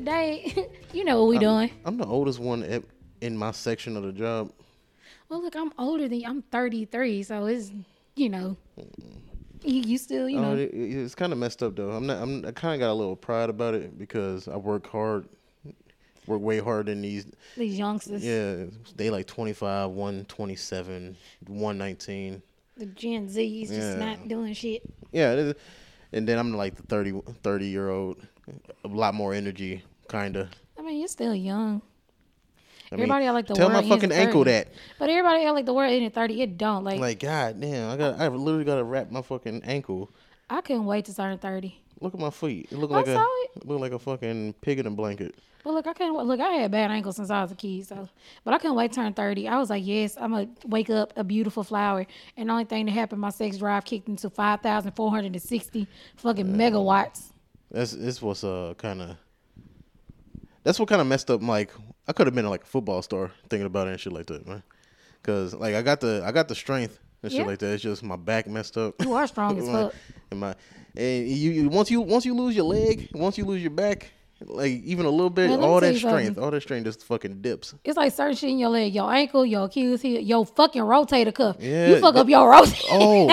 today, you know what we doing. I'm the oldest one at, in my section of the job. Well, look, I'm older than you. I'm 33, so it's, you know, you, you still, you oh, know. Oh, it- it- it's kind of messed up though. I'm not. I'm, I kind of got a little pride about it because I work hard, work way harder than these. these youngsters, Yeah, they like 25, 127, 119. the Gen Z's, just Yeah. not doing shit. Yeah, and then I'm like the 30, 30 year old, a lot more energy, kind of. I mean, you're still young. I mean, Everybody act like the word. tell my fucking ankle 30. that. But everybody act like the world ended at 30. It don't. Like, Like, god damn, I got. I literally got to wrap my fucking ankle. I couldn't wait to turn 30. Look at my feet. It look I like a it. look like a fucking pig in a blanket. But look, I couldn't look. I had bad ankles since I was a kid, so but I couldn't wait to turn thirty. I was like, yes, I'm gonna wake up a beautiful flower. And the only thing that happened, my sex drive kicked into five thousand four hundred and sixty fucking megawatts. That's this was uh kind of. That's what kind of messed up. Like I could have been like a football star thinking about it and shit like that, man. Cause like I got the I got the strength and shit Yeah. like that. It's just my back messed up. You are strong as fuck. and my and you, you once you once you lose your leg, once you lose your back, like even a little bit, Man, all that strength, all that strength just fucking dips. It's like certain shit in your leg, your ankle, your Achilles heel, your fucking rotator cuff. Yeah, you fuck that- up your rotator. Oh,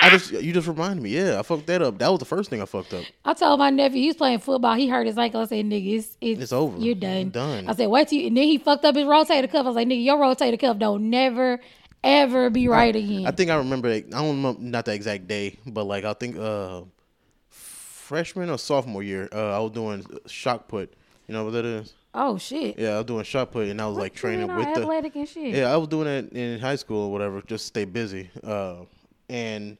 I just you just reminded me. Yeah, I fucked that up. That was the first thing I fucked up. I told my nephew he was playing football. He hurt his ankle. I said, "Nigga, it's it's, It's over. You're done. Done. I said, "Wait till you." And then he fucked up his rotator cuff. I was like, "Nigga, your rotator cuff don't never ever be right again." I think I remember. I don't know, not the exact day, but like I think uh, freshman or sophomore year, uh, I was doing shock put. You know what that is? oh shit. Yeah, I was doing shot put, and I was like You training with the. athletic and shit. Yeah, I was doing it in high school or whatever, just stay busy. Uh, and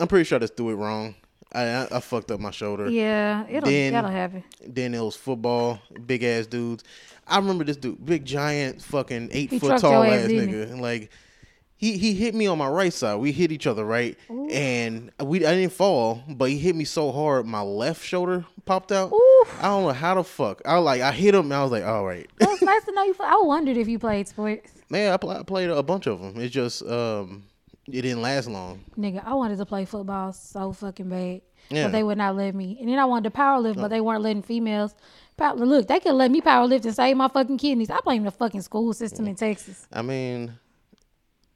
I'm pretty sure I just threw it wrong. I I, I fucked up my shoulder. Yeah, it'll Then- that'll happen. Then it was football, big ass dudes. I remember this dude, big giant, fucking eight He foot tall ass, ass nigga. And like, he he hit me on my right side. We hit each other right, and we I didn't fall, but he hit me so hard, my left shoulder popped out. I don't know how the fuck. I like, I hit him, and I was like, all right. Well, it's nice to know you. I wondered if you played sports, Man, I, pl- I played a bunch of them. It's just um, it didn't last long. nigga. I wanted to play football so fucking bad, Yeah. but they would not let me. And then I wanted to power lift, but they weren't letting females. Power, look, they could let me power lift and save my fucking kidneys. I blame the fucking school system in Texas. I mean,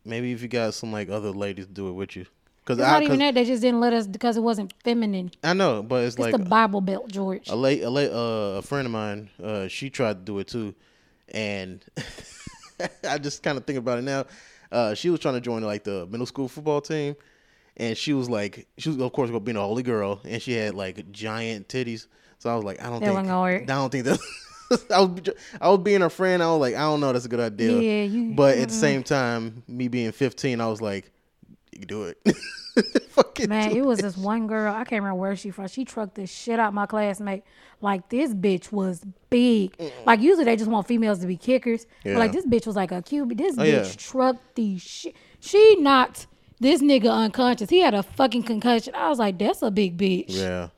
maybe if you got some like other ladies do it with you, because It's I not even 'cause- that. They just didn't let us because it wasn't feminine. I know, but it's, It's like the Bible Belt, George. a late a late uh, a friend of mine uh she tried to do it too and i just kind of think about it now uh she was trying to join like the middle school football team and she was like she was of course gonna be a holy girl and she had like giant titties so i was like i don't That think i don't think that I was, I was being a friend. I was like, I don't know, that's a good idea. Yeah, you- But at the uh-huh. same time, me being 15, I was like, you can do it. Fucking Man, do it was this one girl. I can't remember where she from. She trucked the shit out my classmate. Like this bitch was big. Like usually they just want females to be kickers. But like this bitch was like a QB. This Oh, bitch yeah. trucked the shit. She knocked this nigga unconscious. He had a fucking concussion. I was like, that's a big bitch. Yeah.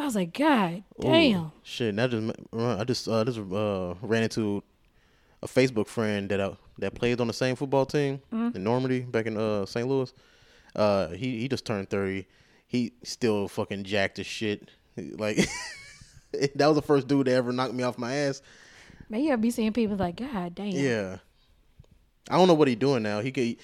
I was like, God Ooh, damn. Shit, that just I just uh, just uh, ran into a Facebook friend that I, that played on the same football team Mm-hmm. in Normandy back in uh, St. Louis. Uh, he he just turned thirty. He still fucking jacked as shit. Like that was the first dude that ever knocked me off my ass. Man, you'll be seeing people like, God damn. Yeah. I don't know what he doing now. He could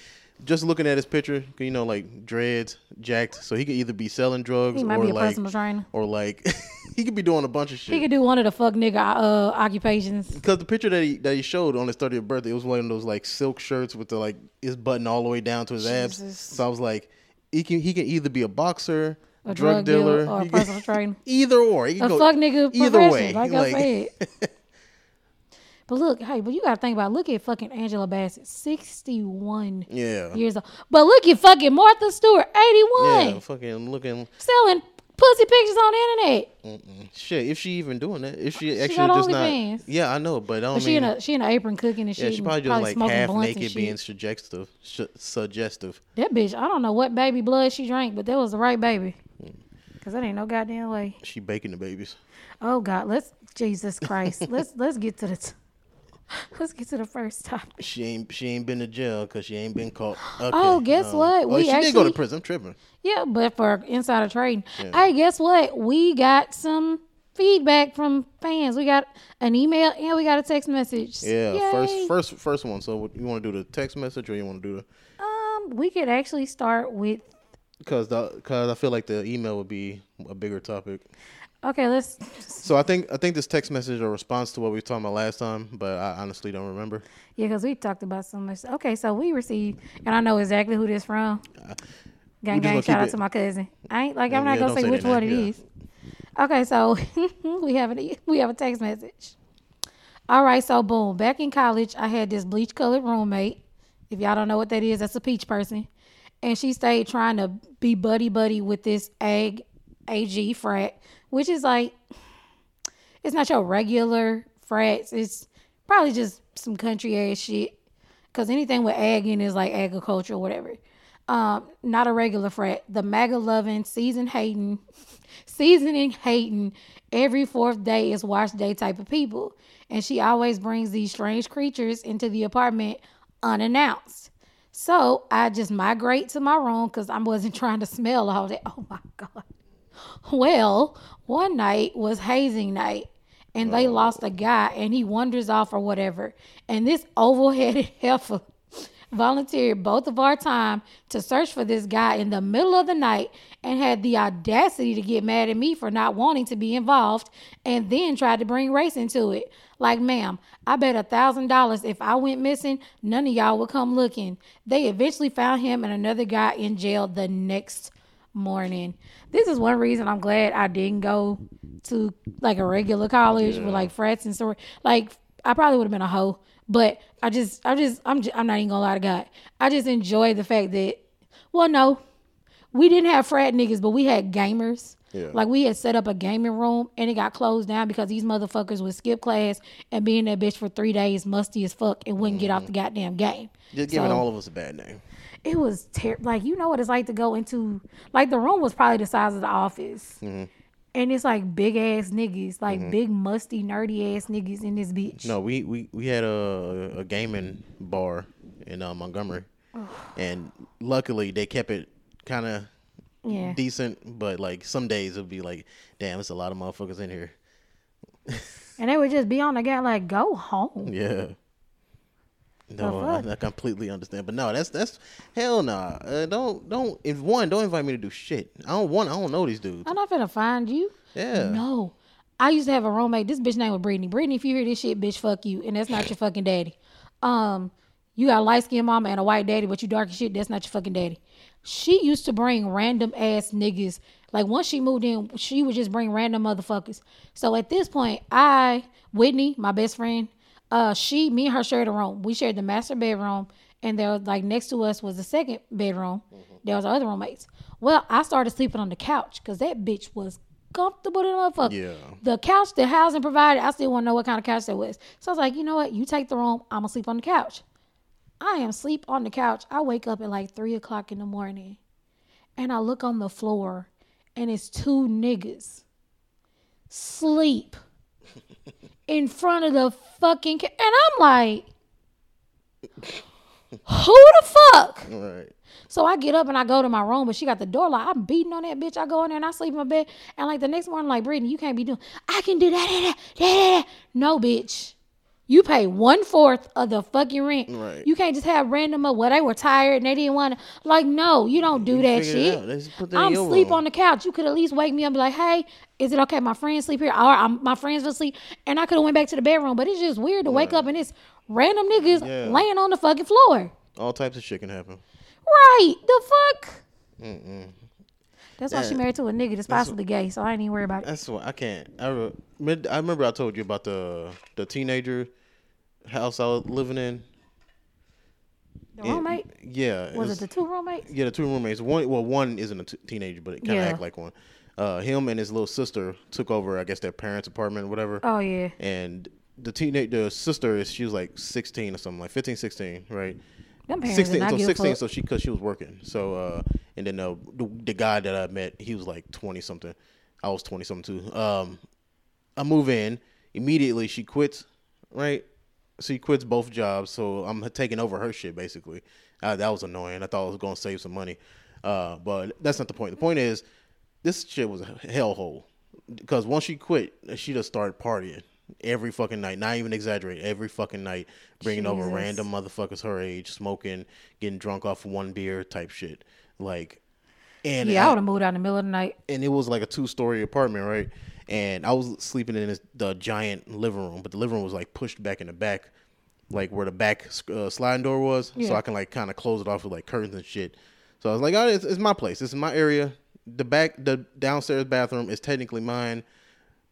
just looking at his picture, you know, like dreads, jacked. So he could either be selling drugs He might or be a like, personal trainer. or like he could be doing a bunch of shit. He could do one of the fuck nigga uh, occupations. Because the picture that he that he showed on his 30th birthday, it was one of those like silk shirts with the like his button all the way down to his abs. Jesus. So I was like, he can he can either be a boxer, A drug, dealer, or a he can- personal trainer. either or. He can a go fuck nigga either profession, way. like, I said. But look, hey, but you gotta think about it. look at fucking Angela Bassett, sixty one yeah, years old. But look at fucking Martha Stewart, eighty one, yeah, fucking looking selling pussy pictures on the internet. shit. If she even doing that, if she She actually just not, yeah, I know, but I don't But she mean. in a she in an apron cooking and yeah, shit. she probably just like half naked, being suggestive, su- suggestive. That bitch, I don't know what baby blood she drank, but that was the right baby. Mm. Cause that ain't no goddamn way. She baking the babies. Oh God, let's Jesus Christ. let's let's get to the t- let's get to the first topic. She ain't she ain't been to jail because she ain't been caught. Okay. Oh, guess what? Oh, We she did go to prison. I'm tripping. Yeah, but for insider trading. Hey, guess what? We got some feedback from fans. We got an email and we got a text message. Yeah, Yay. first first first one. So you want to do the text message or you want to do the? Um, we could actually start with Because the because I feel like the email would be a bigger topic. Okay. Let's So I think I think this text message is a response to what we were talking about last time, but I honestly don't remember. yeah, because we talked about so much. Okay, so we received, and I know exactly who this from. Uh, gang gang! Shout out it- to my cousin. I ain't like I'm Yeah, not gonna say say which one it name, is. Okay, so we have e- we have a text message. All right, so boom. Back in college, I had this bleach colored roommate. If y'all don't know what that is, that's a peach person. And she stayed trying to be buddy buddy with this ag AG frat, which is like it's not your regular frats. It's probably just some country ass shit. Cause anything with ag in is like agriculture or whatever. Um, not a regular frat. The MAGA loving, season hating, seasoning hating, every fourth day is wash day type of people. And she always brings these strange creatures into the apartment unannounced. So I just migrate to my room because I wasn't trying to smell all that. Oh my God. Well, one night was hazing night and they lost a guy and he wanders off or whatever. And this oval headed heifer volunteered both of our time to search for this guy in the middle of the night and had the audacity to get mad at me for not wanting to be involved and then tried to bring race into it. Like, ma'am, I bet a thousand dollars if I went missing, none of y'all would come looking. They eventually found him and another guy in jail the next morning. This is one reason I'm glad I didn't go to like a regular college with like frats and so like I probably would have been a hoe, but I just I just I'm just, I'm not even gonna lie to God. I just enjoy the fact that well no, we didn't have frat niggas, but we had gamers. Yeah. Like we had set up a gaming room and it got closed down because these motherfuckers would skip class and be in that bitch for three days, musty as fuck, and wouldn't get off mm-hmm. the goddamn game. Just giving So- all of us a bad name. It was ter- like you know what it's like to go into like the room was probably the size of the office. And it's like big ass niggas like big musty nerdy ass niggas in this bitch. No, we we we had a a gaming bar in uh, Montgomery, and luckily they kept it kind of yeah. decent. But like some days it'd be like, damn, it's a lot of motherfuckers in here. and they would just be on the guy like go home. Yeah. No. I, I completely understand, but no, that's that's hell nah. Uh, don't don't if one don't invite me to do shit. I don't want. I don't know these dudes. i'm not gonna find you Yeah. no i used to have a roommate this bitch name was brittany brittany if you hear this shit bitch fuck you and that's not your fucking daddy um you got a light skinned mama and a white daddy but you dark as shit that's not your fucking daddy she used to bring random ass niggas like once she moved in she would just bring random motherfuckers so at this point i whitney my best friend uh she me and her shared a room. We shared the master bedroom and there was like next to us was the second bedroom. There was our other roommates. Well i started sleeping on the couch because that bitch was comfortable than motherfucker. Yeah. the couch the housing provided i still want to know what kind of couch that was. So i was like you know what? You take the room i'm gonna sleep on the couch. I am sleep on the couch. I wake up at like three o'clock in the morning and I look on the floor and it's two niggas. Sleep in front of the fucking ca- and I'm like who the fuck? Right. So I get up and I go to my room, but she got the door locked. I'm beating on that bitch. I go in there and I sleep in my bed. And like the next morning, like Brittany, you can't be doing. I can do that, that, that, that, that. No, bitch. You pay one fourth of the fucking rent. Right. You can't just have random. uh, Well, they were tired and they didn't want to. Like, no, you don't do that shit. out. They just put that I'm sleep room. on the couch. You could at least wake me up and be like, hey, is it okay? My friends sleep here. Or I'm, my friends will sleep. And I could have went back to the bedroom. But it's just weird to wake up and it's random niggas Yeah. laying on the fucking floor. All types of shit can happen. Right. The fuck? Mm-mm. That's why she married to a nigga that's possibly gay, so I ain't even worry about it. That's why I can't. I, re- I remember I told you about the the teenager house I was living in. The It- roommate? yeah. Was it the two roommates? Yeah, the two roommates. One, well, one isn't a t- teenager, but it kind of Yeah. act like one. Uh, him and his little sister took over, I guess, their parents' apartment or whatever. Oh yeah. And the teenage, the sister is she was like 16 or something, like 15, 16, right? Them parents 16 not so 16 so she because she was working so uh and then uh, the, the guy that i met he was like 20 something i was 20 something too um i move in immediately she quits right she quits both jobs so i'm taking over her shit basically. Uh, that was annoying. I thought i was going to save some money. Uh but that's not the point. The point is this shit was a hellhole. Because once she quit she just started partying every fucking night. Not even exaggerate every fucking night. Bringing over random motherfuckers her age smoking getting drunk off one beer type shit. Like and Yeah, I I- would have moved out in the middle of the night. and it was like a two story apartment, right? And I was sleeping in this, the giant living room, but the living room was like pushed back in the back, like where the back uh, sliding door was, so I can like kind of close it off with like curtains and shit. So I was like, oh, it's, it's my place. This is my area. The back, the downstairs bathroom is technically mine,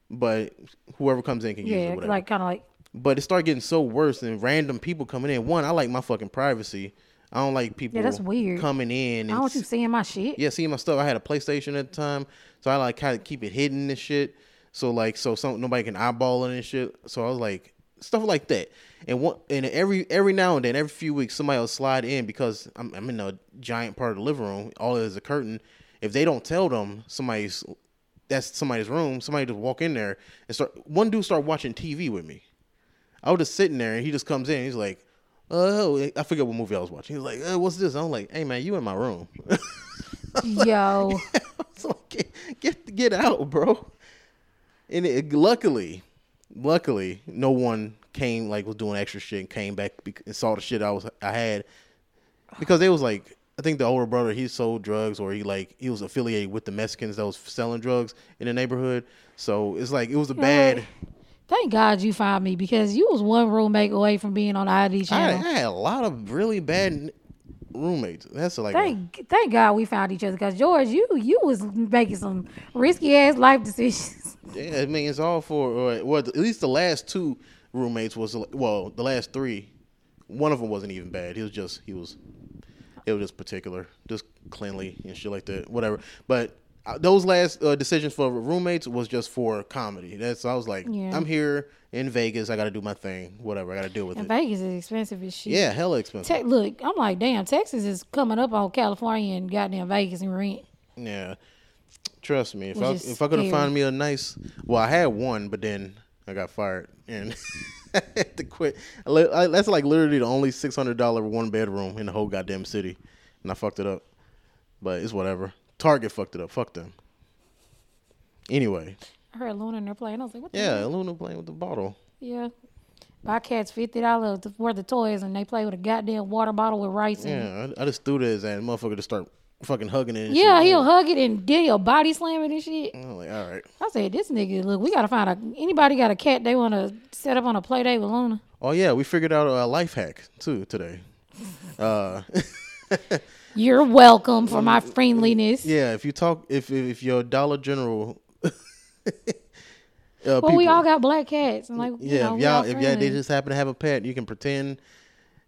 but whoever comes in can use it. Yeah, Whatever. like kind of like But it started getting so worse and random people coming in. One, I like my fucking privacy. I don't like people Yeah, that's weird. coming in. I don't want you seeing my shit. yeah, seeing my stuff. I had a PlayStation at the time, so I like kind of keep it hidden and shit. So like, so some nobody can eyeball it and shit. So I was like, stuff like that. And one, and every every now and then, every few weeks, somebody will slide in because I'm, I'm in a giant part of the living room. All is a curtain. If they don't tell them somebody's that's somebody's room, somebody just walk in there and start. One dude start watching TV with me. I was just sitting there, and he just comes in. He's like, "Oh, I forget what movie I was watching." He's like, uh, "What's this?" I'm like, "Hey man, you in my room." Yo, so get, get get out, bro. And it, luckily, luckily, no one came like was doing extra shit and came back and saw the shit I was I had because they was like I think the older brother he sold drugs or he like he was affiliated with the Mexicans that was selling drugs in the neighborhood. So it's like it was a bad. Thank God you found me because you was one roommate away from being on the ID I, I had a lot of really bad roommates. That's like a- Thank, thank God we found each other because George, you you was making some risky ass life decisions. Yeah, I mean it's all for or, well at least the last two roommates was well the last three, one of them wasn't even bad. He was just he was, it was just particular, just cleanly and shit like that. Whatever. But uh, those last uh, decisions for roommates was just for comedy. That's I was like Yeah. I'm here in Vegas. I got to do my thing. Whatever. I got to deal with And it. Vegas is expensive as shit. Yeah, hella expensive. Te- look, I'm like, damn, Texas is coming up on California and goddamn Vegas and rent. Yeah. Trust me, if Which I if I could have found me a nice, well, I had one, but then I got fired and I had to quit. I- That's like literally the only six hundred dollar one bedroom in the whole goddamn city, and I fucked it up. But it's whatever. Target fucked it up. Fuck them. Anyway, I heard Luna in there playing. I was like, what the yeah, hell? Luna playing with the bottle. Yeah. Buy cats fifty dollars worth of toys and they play with a goddamn water bottle with rice in it. Yeah, I, I just threw this and motherfucker to start fucking hugging it. And Yeah, shit. he'll hug it and then he'll body slam it and shit. I'm like, all right. I said, this nigga, look, we gotta find a anybody got a cat they wanna set up on a play date with Luna. Oh yeah, we figured out a life hack too today. Uh, You're welcome for my friendliness. Yeah, if you talk, if if your Dollar General, uh, Well, we all got black cats and like you yeah, know, if y'all, if y'all, they just happen to have a pet, you can pretend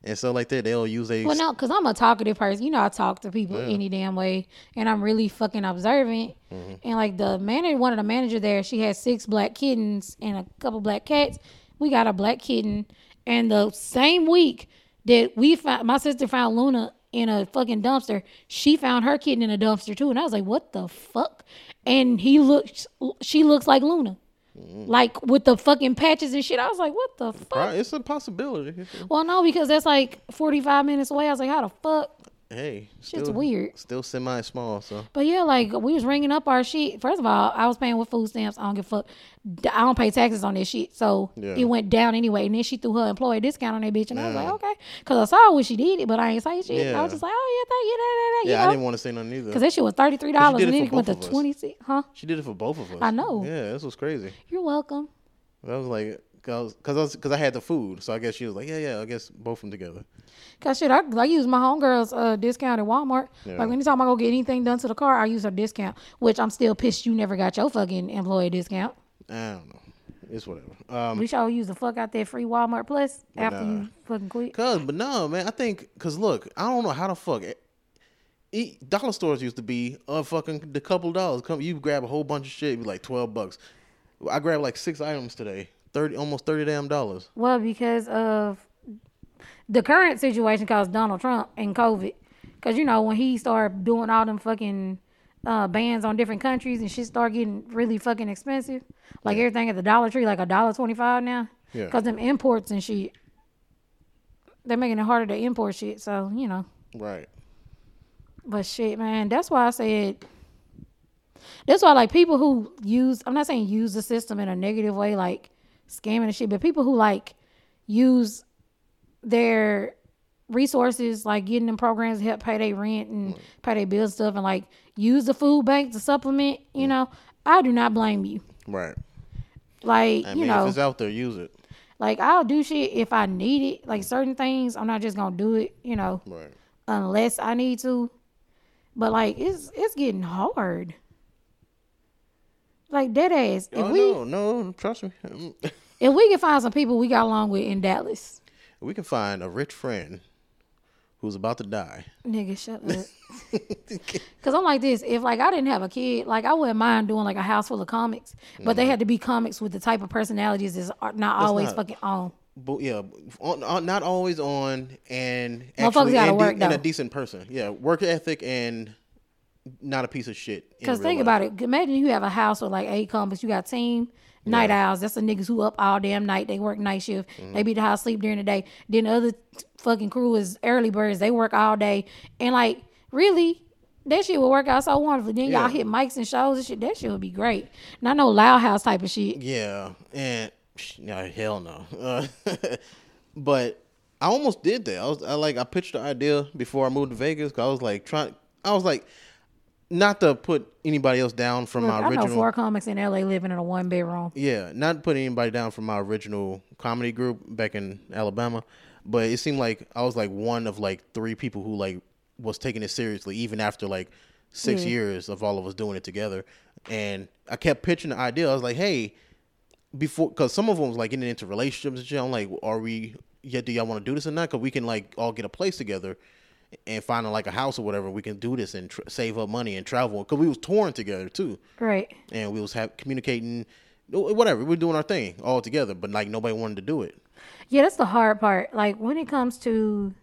and stuff like that. They'll use a. Well, no, because I'm a talkative person. You know, I talk to people any damn way, and I'm really fucking observant. Mm-hmm. And like the manager, one of the manager there, she had six black kittens and a couple black cats. We got a black kitten, and the same week that we found, my sister found Luna in a fucking dumpster. She found her kitten in a dumpster too, and I was like, "What the fuck?" And he looks, she looks like Luna. Mm-hmm. Like with the fucking patches and shit, I was like, "What the fuck?" Right, it's a possibility. Well, no, because that's like 45 minutes away. I was like, how the fuck? Hey, Shit's still, weird. Still semi small, so But yeah, like we was ringing up our shit. First of all, I was paying with food stamps. I don't give a fuck. I don't pay taxes on this shit. So Yeah. it went down anyway. And then she threw her employee discount on that bitch. And I was like, okay. Because I saw when she did it, but I ain't say shit. I was just like, oh, yeah, thank you. Da, da, da, yeah, I didn't want to say nothing either. Because that shit was $33 did and it then it went to us. 26 Huh? she did it for both of us. I know. Yeah, this was crazy. You're welcome. I was like, cause, cause I was, cause I had the food, so I guess she was like, yeah, yeah, I guess both of them together. Cause shit, I, I use my homegirl's uh, discount at Walmart. Yeah. Like anytime I go get anything done to the car, I use her discount. Which I'm still pissed you never got your fucking employee discount. I don't know. It's whatever. Um, We sure use the fuck out that free Walmart Plus after nah. you fucking quit. Cause, but no, man. I think, cause look, I don't know how the fuck. e- e- dollar stores used to be a fucking the couple dollars. Come, you grab a whole bunch of shit, it'd be like twelve bucks. I grabbed like six items today, thirty, almost thirty damn dollars. Well, because of the current situation caused Donald Trump and COVID. Cause you know when he started doing all them fucking uh, bans on different countries and shit start getting really fucking expensive, like everything at the Dollar Tree, like a dollar twenty five now. Yeah. Cause them imports and shit, they're making it harder to import shit. So you know, Right. but shit, man, that's why I said. That's why, like people who use, I'm not saying use the system in a negative way, like scamming and shit, but people who like use their resources, like getting them programs to help pay their rent and mm. pay their bills stuff, and like use the food bank to supplement. You mm. know, I do not blame you. Right. Like I you know, if it's out there, use it. like I'll do shit if I need it. Like mm. certain things, I'm not just gonna do it. You know, Right. unless I need to. But like it's it's getting hard. Like dead ass. If oh we no, no, trust me. if we can find some people we got along with in Dallas, we can find a rich friend who's about to die. nigga, shut up. Cause I'm like this. If like I didn't have a kid, like I wouldn't mind doing like a house full of comics, but they mm-hmm. had to be comics with the type of personalities that's are not always not- fucking on. But yeah, on, on, not always on, and actually gotta and, de- and a decent person. Yeah, work ethic and not a piece of shit. Cause think life. about it. Imagine you have a house with like eight comics. You got team night owls. That's the niggas who up all damn night. They work night shift. Mm-hmm. They be the house sleep during the day. Then the other fucking crew is early birds. They work all day. And like really, that shit would work out so wonderfully. Then Yeah. y'all hit mics and shows and shit. That shit would be great. Not no loud house type of shit. Yeah, and no, hell no. Uh, but I almost did that. I was I like I pitched the idea before I moved to Vegas. Cause I was like trying. I was like, not to put anybody else down from Look, my I know original. four comics in LA living in a one bedroom. Yeah, not putting anybody down from my original comedy group back in Alabama, but it seemed like I was like one of like three people who like was taking it seriously even after like six Yeah. years of all of us doing it together. And I kept pitching the idea. I was like, hey, before because some of them was like getting into relationships and shit. I'm like, are we? Yeah, do y'all want to do this or not? Because we can like all get a place together and finding like a house or whatever. We can do this and tr- save up money and travel. Because we was touring together too Right. and we was have communicating whatever we are doing our thing all together but like nobody wanted to do it Yeah, that's the hard part. Like when it comes to,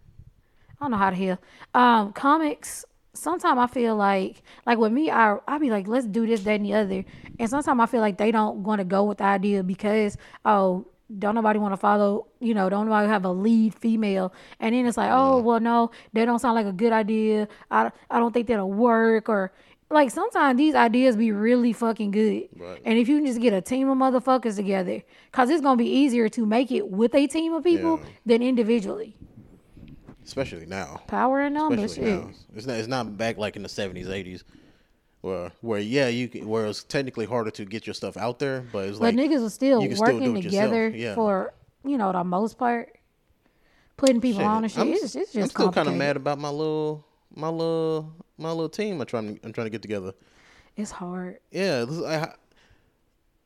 I don't know how to heal. Um, comics. Sometimes I feel like, like with me, I I be like, let's do this, that, and the other. And sometimes I feel like they don't want to go with the idea because oh, don't nobody want to follow. You know, don't nobody have a lead female. And then it's like, oh, well, no, they don't sound like a good idea. I I don't think that'll work. Or like sometimes these ideas be really fucking good. Right. And if you can just get a team of motherfuckers together, cause it's gonna be easier to make it with a team of people Yeah. than individually. especially now Power in numbers, especially now it's not it's not back like in the 70s 80s where where yeah you can, where it's technically harder to get your stuff out there but it's But like niggas are still still working yourself, together yeah. for you know the most part, putting people shit, on and shit. I'm, it's, it's just I'm still kind of mad about my little my little my little team I'm trying to, I'm trying to get together It's hard. yeah I,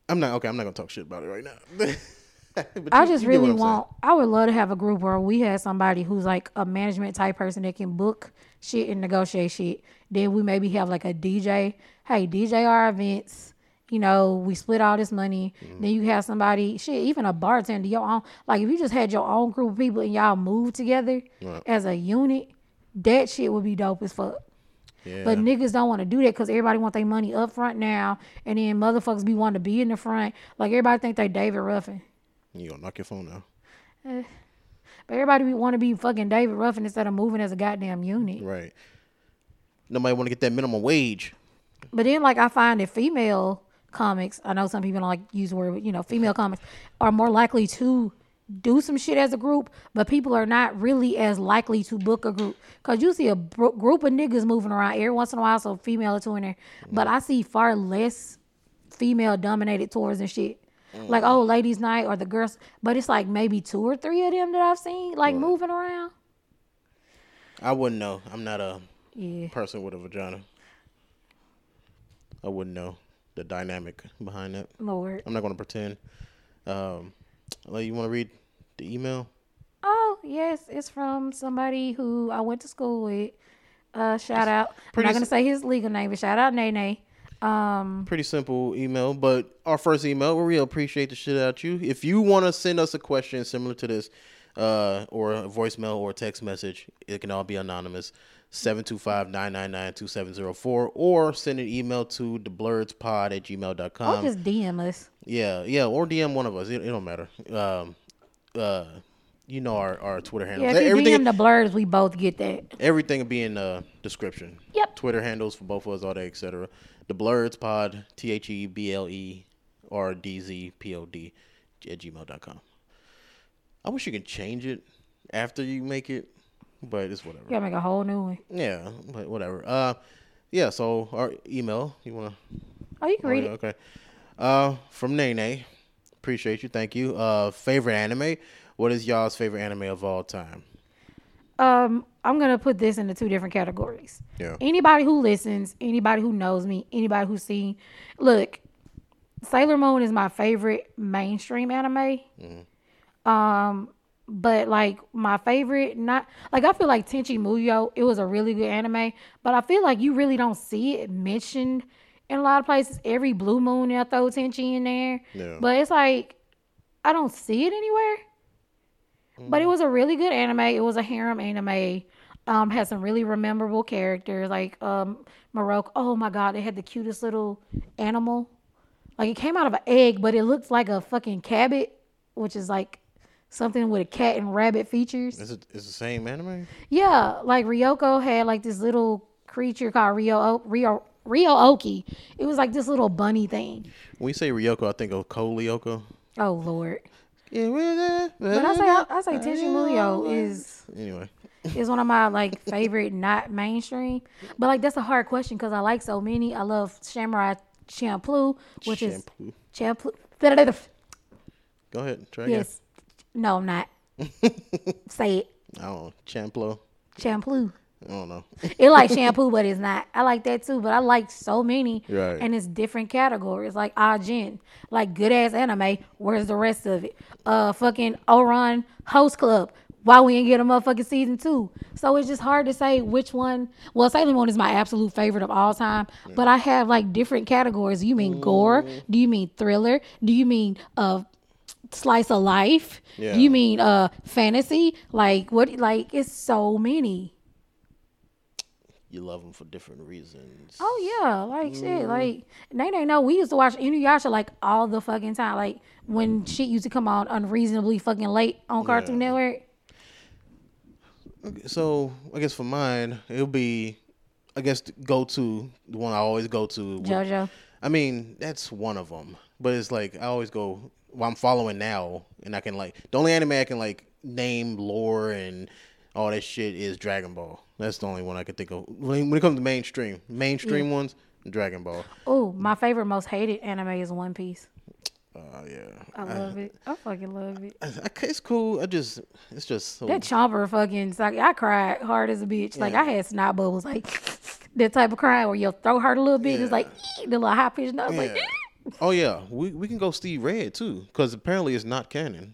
I'm not okay I'm not gonna talk shit about it right now But I just you really I'm saying. want. I would love to have a group where we had somebody who's like a management type person that can book shit and negotiate shit. Then we maybe have like a DJ. Hey, DJ our events. You know, we split all this money. Mm-hmm. Then you have somebody, shit, even a bartender, your own. Like if you just had your own group of people and y'all move together Right. as a unit, that shit would be dope as fuck. yeah. But niggas don't want to do that because everybody want their money up front now, and then motherfuckers be wanting to be in the front. Like everybody think they David Ruffin. You gonna knock your phone down eh, But everybody want to be fucking David Ruffin instead of moving as a goddamn unit. Right. Nobody want to get that minimum wage. But then, like, I find that female comics, I know some people don't like use the word, but, you know, female comics are more likely to do some shit as a group, but people are not really as likely to book a group. Because you see a bro- group of niggas moving around every once in a while, so female or two in there. But mm-hmm. I see far less female dominated tours and shit. Like, oh, ladies' night or the girls, but it's like maybe two or three of them that I've seen, like, moving around. I wouldn't know. I'm not a Yeah. person with a vagina. I wouldn't know the dynamic behind that. Lord. I'm not going to pretend. Um, you want to read the email? Oh, yes, it's from somebody who I went to school with. Uh, shout out. I'm not gonna say his legal name, but shout out Nene. Um, Pretty simple email, but our first email, we really appreciate the shit out you. If you want to send us a question similar to this, uh, or a voicemail or a text message. It can all be anonymous. 725-999-2704 or send an email to theblerdzpod at gmail.com. Or just DM us. Yeah, yeah, or DM one of us. It, it don't matter. Um, uh, you know our, our Twitter handles. Yeah, if you everything, DM the Blerdz, we both get that. everything will be in the description. Yep. Twitter handles for both of us, all that, etc. The Blerdz Pod, T H E B L E R D Z P O D at gmail.com. I wish you could change it after you make it, but it's whatever. You gotta make a whole new one. Yeah, but whatever. Uh, yeah. So our email, you wanna? Oh, you can read it. Okay. Uh, from Nene, appreciate you. Thank you. Uh, favorite anime. What is y'all's favorite anime of all time? Um, I'm gonna put this into two different categories. Yeah. Anybody who listens, anybody who knows me, anybody who's seen, look, Sailor Moon is my favorite mainstream anime. Um, but like my favorite, not like I feel like Tenchi Muyo, it was a really good anime, but I feel like you really don't see it mentioned in a lot of places. Every blue moon they'll throw Tenchi in there, Yeah. but it's like I don't see it anywhere. But it was a really good anime. It was a harem anime. Um, had some really memorable characters like um Morocco. Oh my god, they had the cutest little animal. Like it came out of an egg, but it looks like a fucking cabbit, which is like something with a cat and rabbit features. Is it is the same anime? Yeah, like Ryoko had like this little creature called Rio Rio Ryo-Ohki. It was like this little bunny thing. When we say Ryoko, I think of Code Lyoko. Oh lord. Yeah, we're there. But I say I say Tenchi Muyo is Anyway, is one of my like favorite not mainstream. But like that's a hard question because I like so many. I love Samurai Champloo, which is Shampoo. Champloo. Go ahead, try again. Yes. No, I'm not. Say it. Oh, don't Champloo. I don't know. It like shampoo, but it's not. I like that too, but I like so many, Right. and it's different categories. Like Ah Ajin, like good ass anime. Where's the rest of it? Uh, fucking Ouran Host Club. Why we ain't get a motherfucking season two? So it's just hard to say which one. Well, Sailor Moon is my absolute favorite of all time, but I have like different categories. You mean gore? Do you mean thriller? Do you mean uh slice of life? Yeah. Do you mean uh fantasy? Like what? Like it's so many. You love them for different reasons. Oh yeah, like shit, mm-hmm. like they they know we used to watch Inuyasha like all the fucking time. Like when shit used to come on unreasonably fucking late on Cartoon Network. So I guess for mine, it'll be, I guess go to the one I always go to. JoJo. I mean, that's one of them, but it's like I always go. Well, I'm following now, and I can like the only anime I can like name lore and all that shit is Dragon Ball. That's the only one I can think of when, when it comes to mainstream. Mainstream ones, Dragon Ball. Oh, my favorite, most hated anime is One Piece. Uh, yeah, I love it. I fucking love it. I, I, it's cool. I just, it's just so. That Chopper fucking, like, I cried hard as a bitch. Like I had snot bubbles, like that type of crying where your throat hurt a little bit. It's like the little high pitched note. Like, Yeah. oh yeah, we we can go Steve Red too, because apparently it's not canon.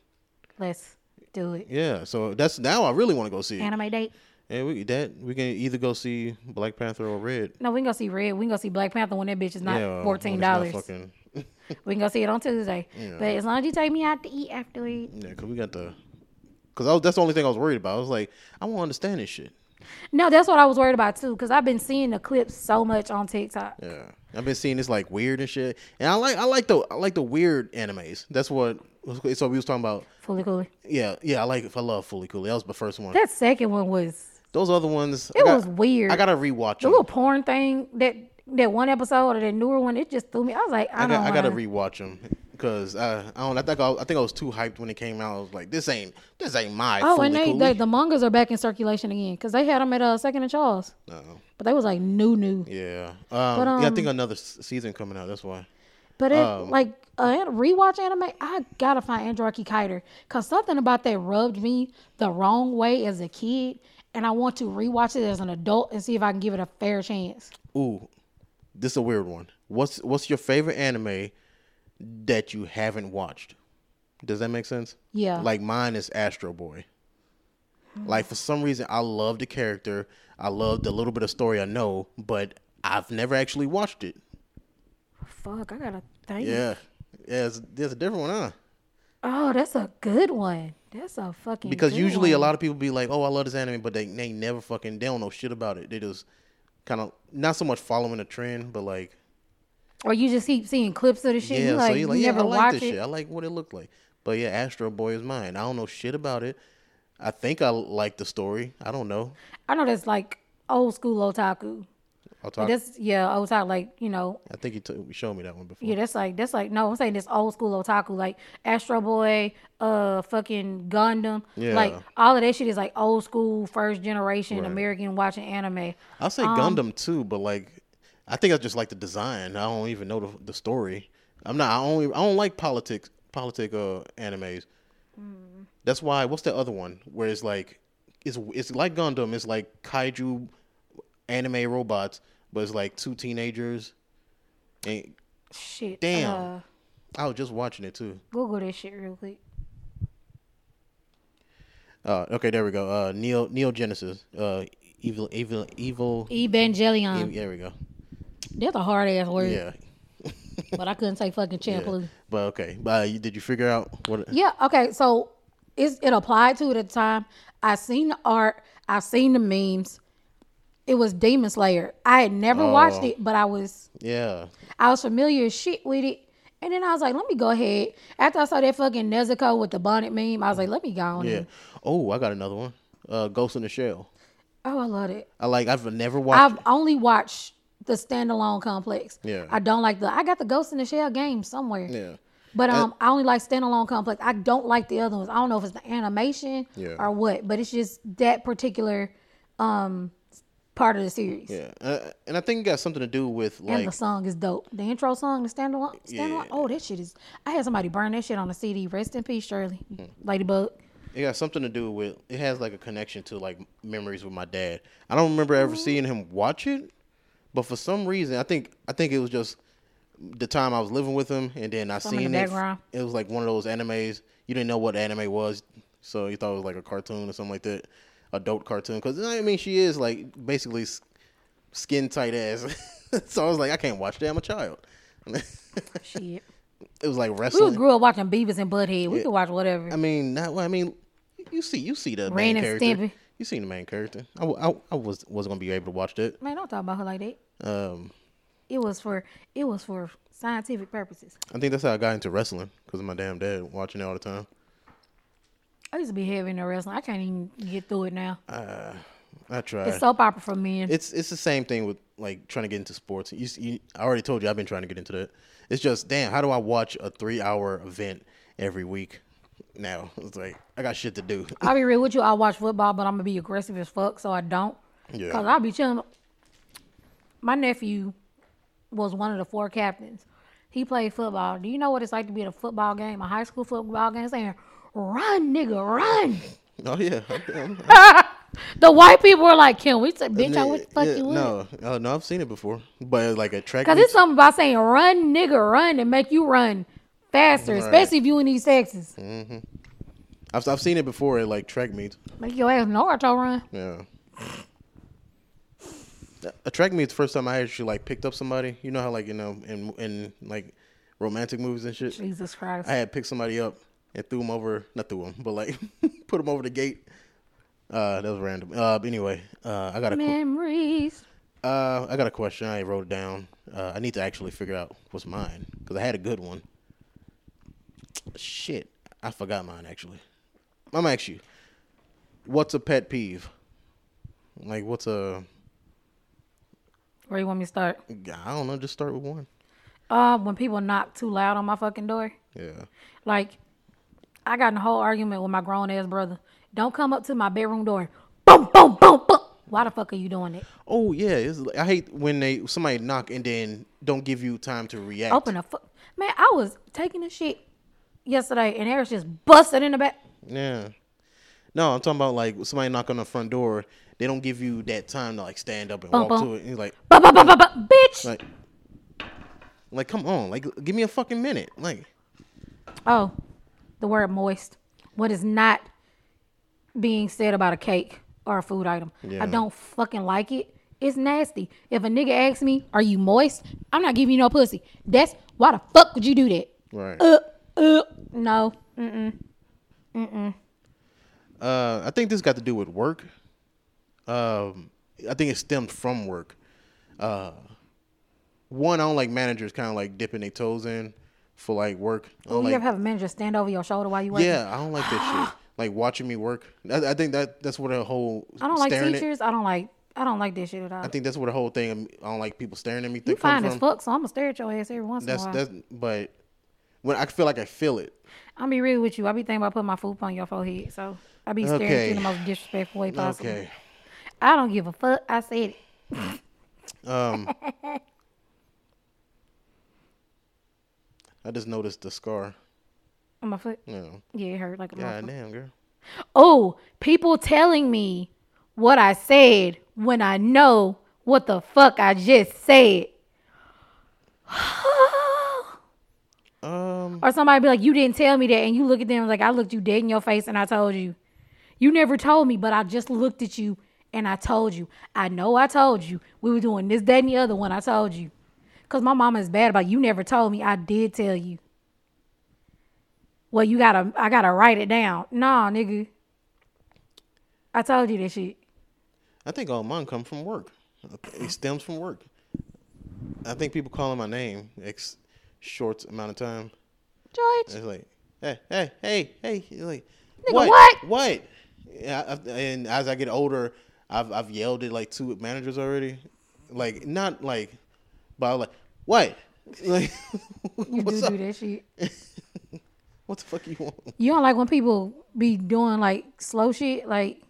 let's do it. Yeah, so that's now I really want to go see. it. Anime date. And we that we can either go see Black Panther or Red. No, we can go see Red. We can go see Black Panther when that bitch is not yeah, fourteen dollars. Fucking, We can go see it on Tuesday. But as long as you take me out to eat afterwards. yeah, cause we got the. Cause I was, that's the only thing I was worried about. I was like, I want to understand this shit. No, that's what I was worried about too, because I've been seeing the clips so much on TikTok. Yeah, I've been seeing this like weird and shit, and I like I like the I like the weird animes. That's what. So we was talking about. Fully cool. Yeah, yeah, I like. I love Fooly Cooly. That was the first one. That second one was Those other ones. It got- was weird. I gotta rewatch the them. little porn thing that that one episode or that newer one, it just threw me. I was like, I, I, don't. got, I gotta rewatch them because I, I don't. I think I, I think I was too hyped when it came out. I was like, this ain't this ain't my. Oh, and they, they the mangas are back in circulation again because they had them at uh, Second and Charles, No. but they was like new new. Yeah. Um, yeah, I think um, another s- season coming out. That's why. But it, Um, like uh, rewatch anime, I gotta find Android Kikaider because something about that rubbed me the wrong way as a kid, and I want to rewatch it as an adult and see if I can give it a fair chance. Ooh, this is a weird one. What's what's your favorite anime that you haven't watched? Does that make sense? Yeah. Like mine is Astro Boy. Like for some reason, I love the character. I love the little bit of story I know, but I've never actually watched it. Fuck, I gotta think. Yeah, yeah. It's, there's a different one, huh? Oh, that's a good one. That's a fucking because usually a lot of people be like, "Oh, I love this anime," but they they never fucking they don't know shit about it. They just kind of not so much following a trend, but like or you just keep seeing clips of the shit. yeah, you like, so you like you yeah, never I like this it. shit. I like what it looked like. But yeah, Astro Boy is mine. I don't know shit about it. I think I like the story. I don't know. I know that's like old school otaku. Talk. that's yeah, otaku like you know I think you t- showed me that one before. Yeah, that's like that's like no, I'm saying this old school otaku like Astro Boy, uh, fucking Gundam, Yeah. like all of that shit is like old school, first generation Right. American watching anime. I'll say Um, Gundam too, but like I think I just like the design. I don't even know the, the story. I'm not. I only. I don't like politics. Politic uh animes. Mm. That's why. What's the other one where it's like, it's it's like Gundam. It's like kaiju anime robots, but it's like two teenagers. And Shit, Damn. Uh, I was just watching it too. Google this shit real quick. Uh, okay, there we go. Uh, Neo Neo Genesis. Uh, evil evil evil. Evangelion. there we go. That's a hard ass word, Yeah. but I couldn't say fucking yeah. champloo. But okay. But uh, did you figure out what? Yeah. Okay. So it's, it applied to it at the time. I seen the art. I've seen the memes. It was Demon Slayer. I had never watched Oh. it, but I was Yeah. I was familiar as shit with it. And then I was like, let me go ahead. After I saw that fucking Nezuko with the bonnet meme, I was like, let me go on. Yeah. Oh, I got another one. Uh, Ghost in the Shell. Oh, I love it. I like. I've never watched. I've only watched the standalone complex. Yeah. I don't like the. I got the Ghost in the Shell game somewhere. yeah. But um, I only like standalone complex. I don't like the other ones. I don't know if it's the animation Yeah. or what, but it's just that particular um part of the series. Yeah. Uh, and I think it got something to do with like And the song is dope. The intro song, the standalone, standalone. Yeah. Oh, that shit is. I had somebody burn that shit on a CD. Rest in peace, Shirley, Hmm. Ladybug. It got something to do with. It has like a connection to like memories with my dad. I don't remember ever seeing him watch it, but for some reason, I think I think it was just the time I was living with him, and then I Something seen the it. It was like one of those animes you didn't know what anime was, so you thought it was like a cartoon or something like that, adult cartoon. Because I mean, she is like basically skin tight ass. so I was like, I can't watch that. I'm a child. Shit. it was like wrestling. We grew up watching Beavis and Butthead. We could watch whatever. I mean, not. well, I mean, you see, you see the Ren main character. Stimpy. You seen the main character. I I was wasn't gonna be able to watch that. Man, don't talk about her like that. Um, It was for it was for scientific purposes. I think that's how I got into wrestling because of my damn dad watching it all the time. I used to be heavy in the wrestling. I can't even get through it now. Uh, I tried. It's soap opera for men. it's it's the same thing with like trying to get into sports. You, you, I already told you I've been trying to get into that. It's just damn, how do I watch a three hour event every week? Now it's like I got shit to do. I'll be real with you. I watch football, but I'm gonna be aggressive as fuck, so I don't. Yeah. Cause I'll be chilling. My nephew was one of the four captains. He played football. Do you know what it's like to be at a football game, a high school football game, saying, "Run, nigga, run"? Oh yeah, The white people were like, "Can we say, bitch? I would fuck yeah, you up." No, uh, no, I've seen it before, but like a track. Cause it's something about saying "run, nigga, run" and make you run faster, Right. especially if you in these Texas. I've, I've seen it before at like track meets. Make your ass Naruto run. Yeah. A track meet's the first time I actually like picked up somebody. You know how like you know in in like romantic movies and shit. Jesus Christ. I had picked somebody up and threw him over, not threw him, but like put him over the gate. Uh, that was random. Uh, but anyway, uh, I got a Memories. uh, I got a question. I wrote it down. Uh, I need to actually figure out what's mine because I had a good one. Shit, I forgot mine actually. I'm gonna ask you, what's a pet peeve? Like, what's a Where you want me to start? I don't know. Just start with one. Uh, when people knock too loud on my fucking door. Yeah. Like, I got in a whole argument with my grown ass brother. Don't come up to my bedroom door. Boom, boom, boom, boom. Why the fuck are you doing it? Oh yeah. It's, I hate when they somebody knock and then don't give you time to react. Open the fuck. Man, I was taking a shit yesterday and Harris just busted in the back. Yeah. No, I'm talking about like somebody knock on the front door. They don't give you that time to like stand up and Bum, walk bum. to it. And you're like, Ba ba ba ba ba. Bitch. like, like, come on, like, give me a fucking minute. Like, Oh, the word moist. What is not being said about a cake or a food item. Yeah. I don't fucking like it. It's nasty. If a nigga asks me, "Are you moist?" I'm not giving you no pussy. That's why the fuck would you do that? right. Uh, uh, no. Mm-mm. Mm-mm. Uh, I think this got to do with work. Um, I think it stemmed from work. Uh, one, I don't like managers kind of like dipping their toes in for like work. I Oh, don't you like, ever have a manager stand over your shoulder while you work? yeah, I don't like that shit. Like watching me work. I, I think that that's what the whole I don't like staring at- teachers. I don't like. I don't like that shit at all. I think that's where the whole thing. I don't like people staring at me. you Think fine as fuck, so I'm gonna stare at your ass every once That's in a while. that's. But when I feel like I feel it. I'll be real with you. I be thinking about putting my food on your forehead, so I be staring at you in the most disrespectful way possible. Okay. I don't give a fuck. I said it. Um. I just noticed the scar. On my foot. Know. Yeah, it hurt like a God damn, girl. Oh, people telling me what I said when I know what the fuck I just said. Um. or somebody be like, you didn't tell me that, and you look at them like I looked you dead in your face and I told you. You never told me, but I just looked at you and I told you. I know I told you. We were doing this, that, and the other one. I told you. Cause my mama is bad about you never told me. I did tell you. Well, you gotta I gotta write it down. Nah, nigga. I told you that shit. I think all mine come from work. It stems from work. I think people calling my name ex short amount of time. George. It's like, hey, hey, hey, hey. Like, Nigga, what? what? What? Yeah, I, and as I get older, I've I've yelled at like two managers already. Like not like, but I was like, what? Like, You what's do up? do that shit. What the fuck you want? You don't like when people be doing like slow shit, like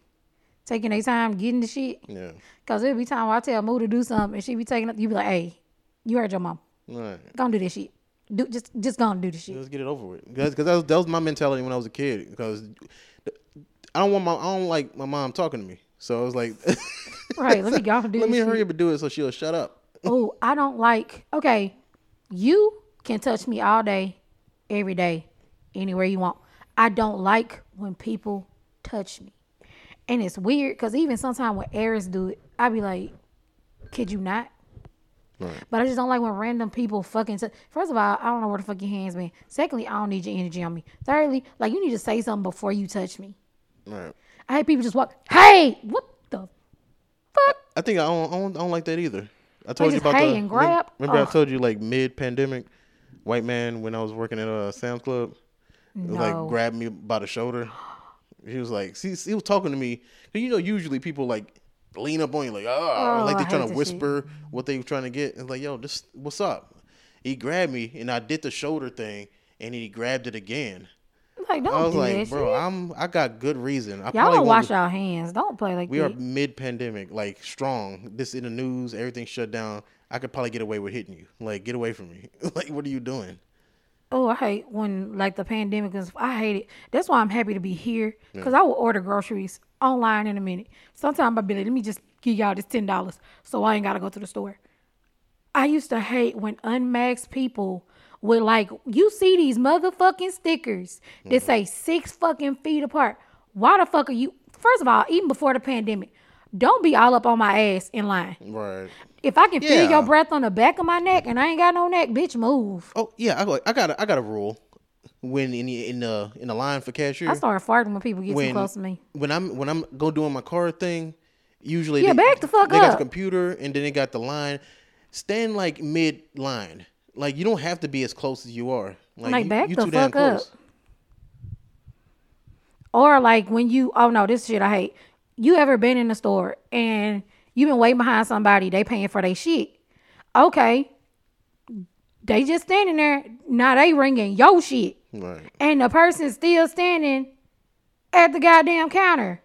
taking their time getting the shit. Yeah. Cause it'll be time where I tell Moo to do something and she be taking it. You be like, hey, you heard your mom. Right. Don't do this shit. Do just just gonna do the shit. Let's get it over with. Because that was, that was my mentality when I was a kid. Because I don't want my I don't like my mom talking to me. So I was like, Right, let me go and do this. let this me hurry shit. up and do it so she'll shut up. Oh, I don't like. Okay, you can touch me all day, every day, anywhere you want. I don't like when people touch me, and it's weird because even sometimes when Eris do it, I be like, "Could you not?" Right. But I just don't like when random people fucking. T- First of all, I don't know where the fuck your hands been. Secondly, I don't need your energy on me. Thirdly, like you need to say something before you touch me. Right. I hate people just walk. Hey, what the fuck? I think I don't, I don't, I don't like that either. I told you about the? Remember. I told you like mid pandemic, white man when I was working at a Sam's Club, No. like grabbed me by the shoulder. He was like, see, he was talking to me. you know, usually people like lean up on you like, oh, Oh, like they're trying to whisper what they were trying to get. And like, yo, just what's up? He grabbed me and I did the shoulder thing, and he grabbed it again. Like, don't I was do like, that bro, shit. I'm I got good reason. I Y'all don't wash y'all hands. Don't play like we are mid pandemic, like strong. This in the news, everything shut down. I could probably get away with hitting you. Like, get away from me. like, what are you doing? Oh, I hate when like the pandemic is. I hate it. That's why I'm happy to be here because I will order groceries online in a minute. Sometimes I be like, let me just give y'all this ten dollars so I ain't gotta go to the store. I used to hate when unmasked people would like you see these motherfucking stickers that mm-hmm. say six fucking feet apart. Why the fuck are you? First of all, even before the pandemic, don't be all up on my ass in line. Right. If I can feel your breath on the back of my neck and I ain't got no neck, bitch, move. Oh yeah, I got I got a, I got a rule. When in the in the in the line for cashier, I start farting when people get too when close to me. when I'm when I'm go doing my card thing, usually Yeah, they, back the fuck they got the computer and then they got the line. Stand like mid line. Like you don't have to be as close as you are. Like, Like, you, back you the too damn fuck up. close. Or like when you, oh no, this shit I hate. You ever been in the store and you been waiting behind somebody, they paying for their shit. Okay. They just standing there, now they ringing your shit. Right. And the person still standing at the goddamn counter.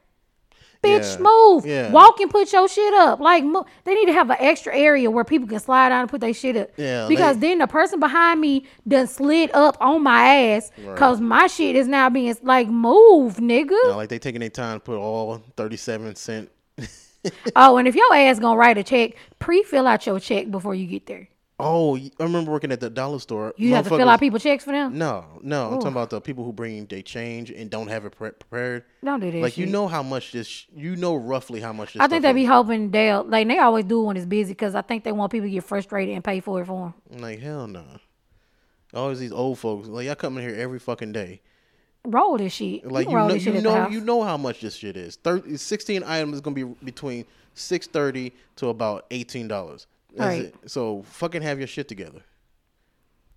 Bitch, Yeah. move. Yeah. Walk and put your shit up. Like, mo- they need to have an extra area where people can slide down and put their shit up. Yeah, Because they- then the person behind me done slid up on my ass because my shit is now being like, move, nigga. Know, like they taking their time to put all thirty seven cent. Oh, and if your ass gonna write a check, pre-fill out your check before you get there. Oh, I remember working at the dollar store. You have to fill out people checks for them. No, no, I'm talking about the people who bring their change and don't have it pre- prepared. Don't do that. Like you know how much this, you know roughly how much this. I think they be hoping they'll like they always do when it's busy because I think they want people to get frustrated and pay for it for them. Like hell no. Always these old folks like y'all come in here every fucking day, roll this shit. Like you roll know, this shit you know, you know how much this shit is. 30, 16 items is gonna be between six thirty to about eighteen dollars. Right. So fucking have your shit together.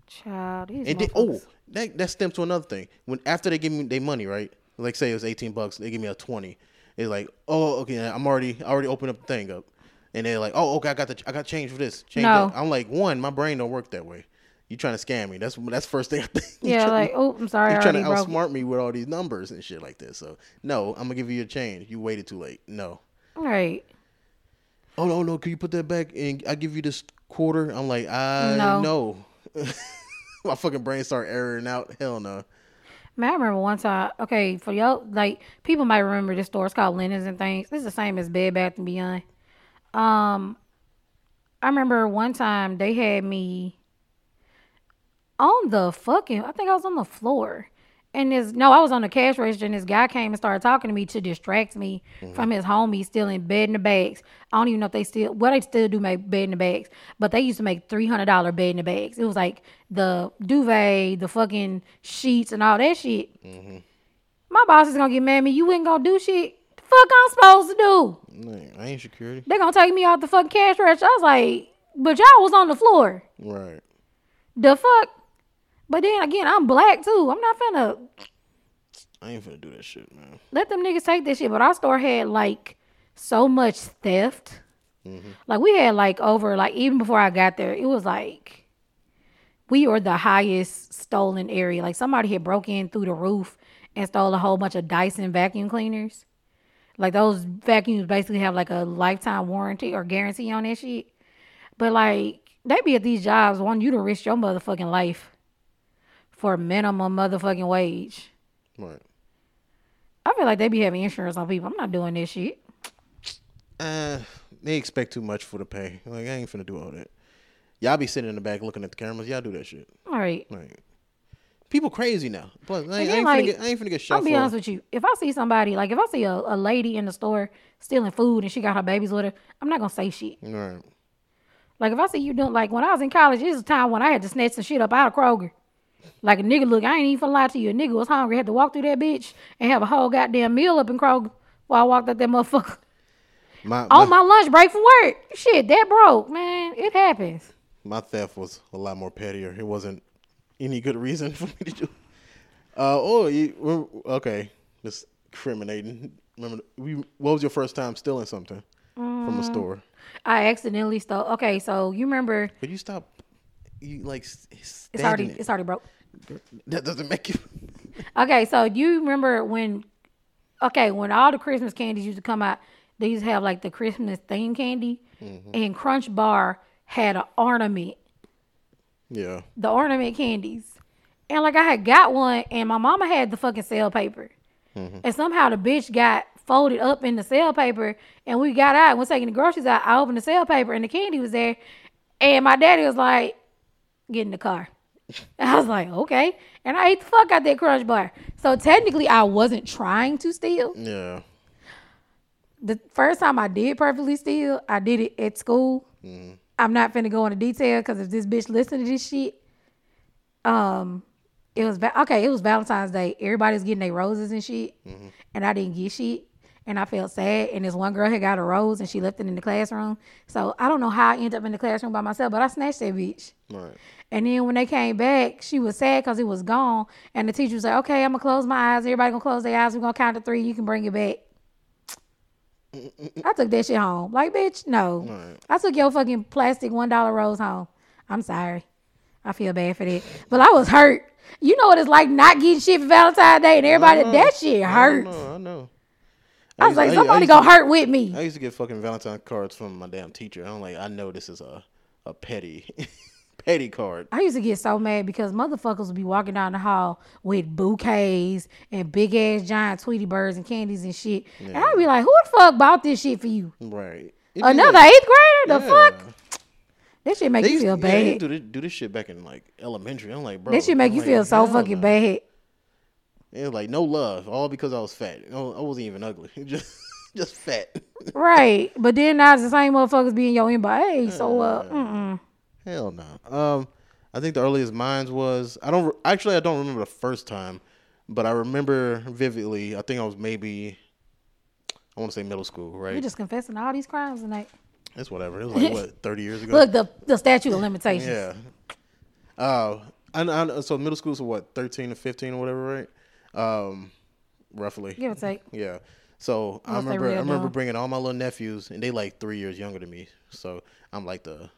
Child, these And then, oh, that that stems to another thing. When after they give me their money, right? Like say it was eighteen bucks, they give me a twenty. It's like, oh, okay, I'm already I already opened up the thing up, and they're like, oh, okay, I got the I got change for this. Change No. that. I'm like, one, my brain don't work that way. You trying to scam me? That's that's first thing I think. Yeah, like, oh, I'm sorry, You're trying to outsmart me with all these numbers and shit like this. So no, I'm gonna give you a change. You waited too late. No. Right. Oh no, no, can you put that back and I give you this quarter? I'm like, I No. know. my fucking brain start erroring out. Hell no. Man, I remember one time. Okay, for y'all, like people might remember this store. It's called Linens and Things. It's the same as Bed Bath and Beyond. Um, I remember one time they had me on the fucking. I think I was on the floor, and this no, I was on the cash register, and this guy came and started talking to me to distract me mm-hmm. from his homie stealing bed in the bags. I don't even know if they still. Well, they still do make bed in the bags, but they used to make three hundred dollar bed in the bags. It was like the duvet, the fucking sheets, and all that shit. Mm-hmm. My boss is gonna get mad at me. You ain't gonna do shit. The fuck I'm supposed to do? Man, I ain't security. They gonna take me out the fucking cash register. I was like, but y'all was on the floor. Right. The fuck? But then again, I'm black too. I'm not finna I ain't finna do that shit, man. let them niggas take this shit. But our store had like so much theft. Mm-hmm. Like we had like over like even before I got there, it was like we were the highest stolen area. Like somebody had broke in through the roof and stole a whole bunch of Dyson vacuum cleaners. Like those vacuums basically have like a lifetime warranty or guarantee on that shit. But like they be at these jobs wanting you to risk your motherfucking life for minimum motherfucking wage. Right. I feel like they be having insurance on people. I'm not doing this shit. Uh, they expect too much for the pay. Like I ain't finna do all that. Y'all be sitting in the back looking at the cameras. Y'all do that shit. All right. Like people crazy now. Plus, I ain't, I ain't like, finna get I ain't finna get shot I'll be for. honest with you. If I see somebody, like if I see a, a lady in the store stealing food and she got her babies with her, I'm not gonna say shit. Right. Like if I see you doing like when I was in college, it was a time when I had to snatch some shit up out of Kroger. Like a nigga look, I ain't even lie to you. A nigga was hungry, had to walk through that bitch and have a whole goddamn meal up in Kroger while I walked up that motherfucker. My On my, my lunch break from work. Shit, that broke, man. It happens. my theft was a lot more pettier. It wasn't any good reason for me to do. Uh oh, you, okay. Just criminating. Remember, we, what was your first time stealing something from Mm. a store? I accidentally stole okay, so you remember But you stop. You like s- it's already it's already broke. That doesn't make you. Okay, so you remember when? Okay, when all the Christmas candies used to come out, they used to have like the Christmas theme candy, mm-hmm. and Crunch Bar had an ornament, Yeah. the ornament candies, and like I had got one, and my mama had the fucking sale paper, mm-hmm. and somehow the bitch got folded up in the sale paper, and we got out and was taking the groceries out. I opened the sale paper, and the candy was there, and my daddy was like, "Get in the car." I was like, okay. And I ate the fuck out that crunch bar. So technically I wasn't trying to steal. Yeah. The first time I did perfectly steal, I did it at school. I'm not finna go into detail because if this bitch listen to this shit, um, it was okay. It was Valentine's Day. Everybody's getting their roses and shit, and I didn't get shit, and I felt sad. And this one girl had got a rose and she left it in the classroom. So I don't know how I ended up in the classroom by myself, but I snatched that bitch. Right. And then when they came back, she was sad because it was gone. And the teacher was like, "Okay, I'm gonna close my eyes. Everybody gonna close their eyes. We're gonna count to three. You can bring it back." I took that shit home. Like, bitch, no. Right. I took your fucking plastic one dollar rose home. I'm sorry. I feel bad for that. But I was hurt. You know what it's like not getting shit for Valentine's Day and everybody that shit I hurts. know. I know. I was like, I- I somebody gonna to- hurt with me. I used to get fucking Valentine cards from my damn teacher. I'm like, I know this is a a petty, petty card. I used to get so mad because motherfuckers would be walking down the hall with bouquets and big ass giant Tweety birds and candies and shit. And I'd be like, who the fuck bought this shit for you? Right. It Another eighth grader? The yeah. fuck? That shit make They you used, feel yeah, they bad. do, this, do this shit back in like elementary. I'm like, bro. that shit make I'm you like, feel so fucking no. bad. It was like no love, all because I was fat. I wasn't even ugly. Just, just fat. Right. But then now it's the same motherfuckers being in your inbox. Hey, so uh mm-mm. Hell no. Um, I think the earliest mines was I don't actually I don't remember the first time, but I remember vividly. I think I was maybe, I want to say middle school, right? You right? just confessing all these crimes tonight. It's whatever. It was like what thirty years ago. Look, the the statute of limitations. Yeah. Uh, I, I, so middle school, so what, 13 to 15 or whatever, right? Um, roughly. Give or take. Yeah. So I Unless they remember, I remember bringing all my little nephews, and they like three years younger than me. So I'm like the,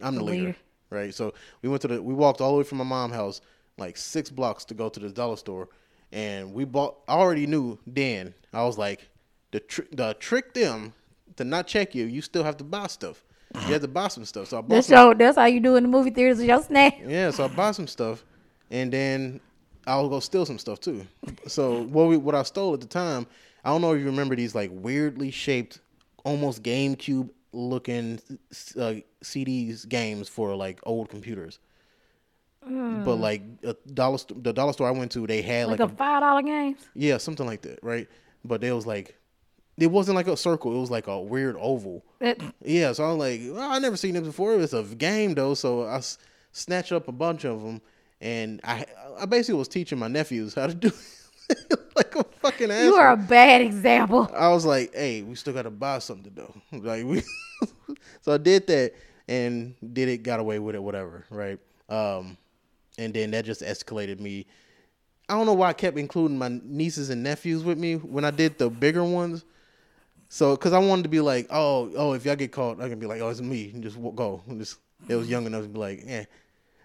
I'm the, The leader, leader. right? So we went to the, we walked all the way from my mom's house, like six blocks to go to the dollar store, and we bought. I already knew then. I was like, the tr- the trick them to not check you. You still have to buy stuff. You have to buy some stuff. So I bought That's some your, that's how you do in the movie theaters with your snack. yeah, so I bought some stuff, and then I'll go steal some stuff too. So what we what I stole at the time, I don't know if you remember these like weirdly shaped, almost GameCube looking uh, CDs games for like old computers. But like a dollar, st- the dollar store I went to, they had Like, like, a a, five dollar games. yeah, something like that, right? But it was like, it wasn't like a circle; it was like a weird oval. That, Yeah, so I was like, well, I never seen this before. It was a game though, so I s- snatched up a bunch of them, and I I basically was teaching my nephews how to do it like a fucking asshole. you are a bad example. I was like, hey, we still gotta buy something though. Like we, so I did that and did it, got away with it, whatever, right? Um, and then that just escalated me. I don't know why I kept including my nieces and nephews with me when I did the bigger ones. So, cause I wanted to be like, oh, oh, if y'all get caught, I can be like, oh, it's me, and just go. And just, it was young enough to be like, eh.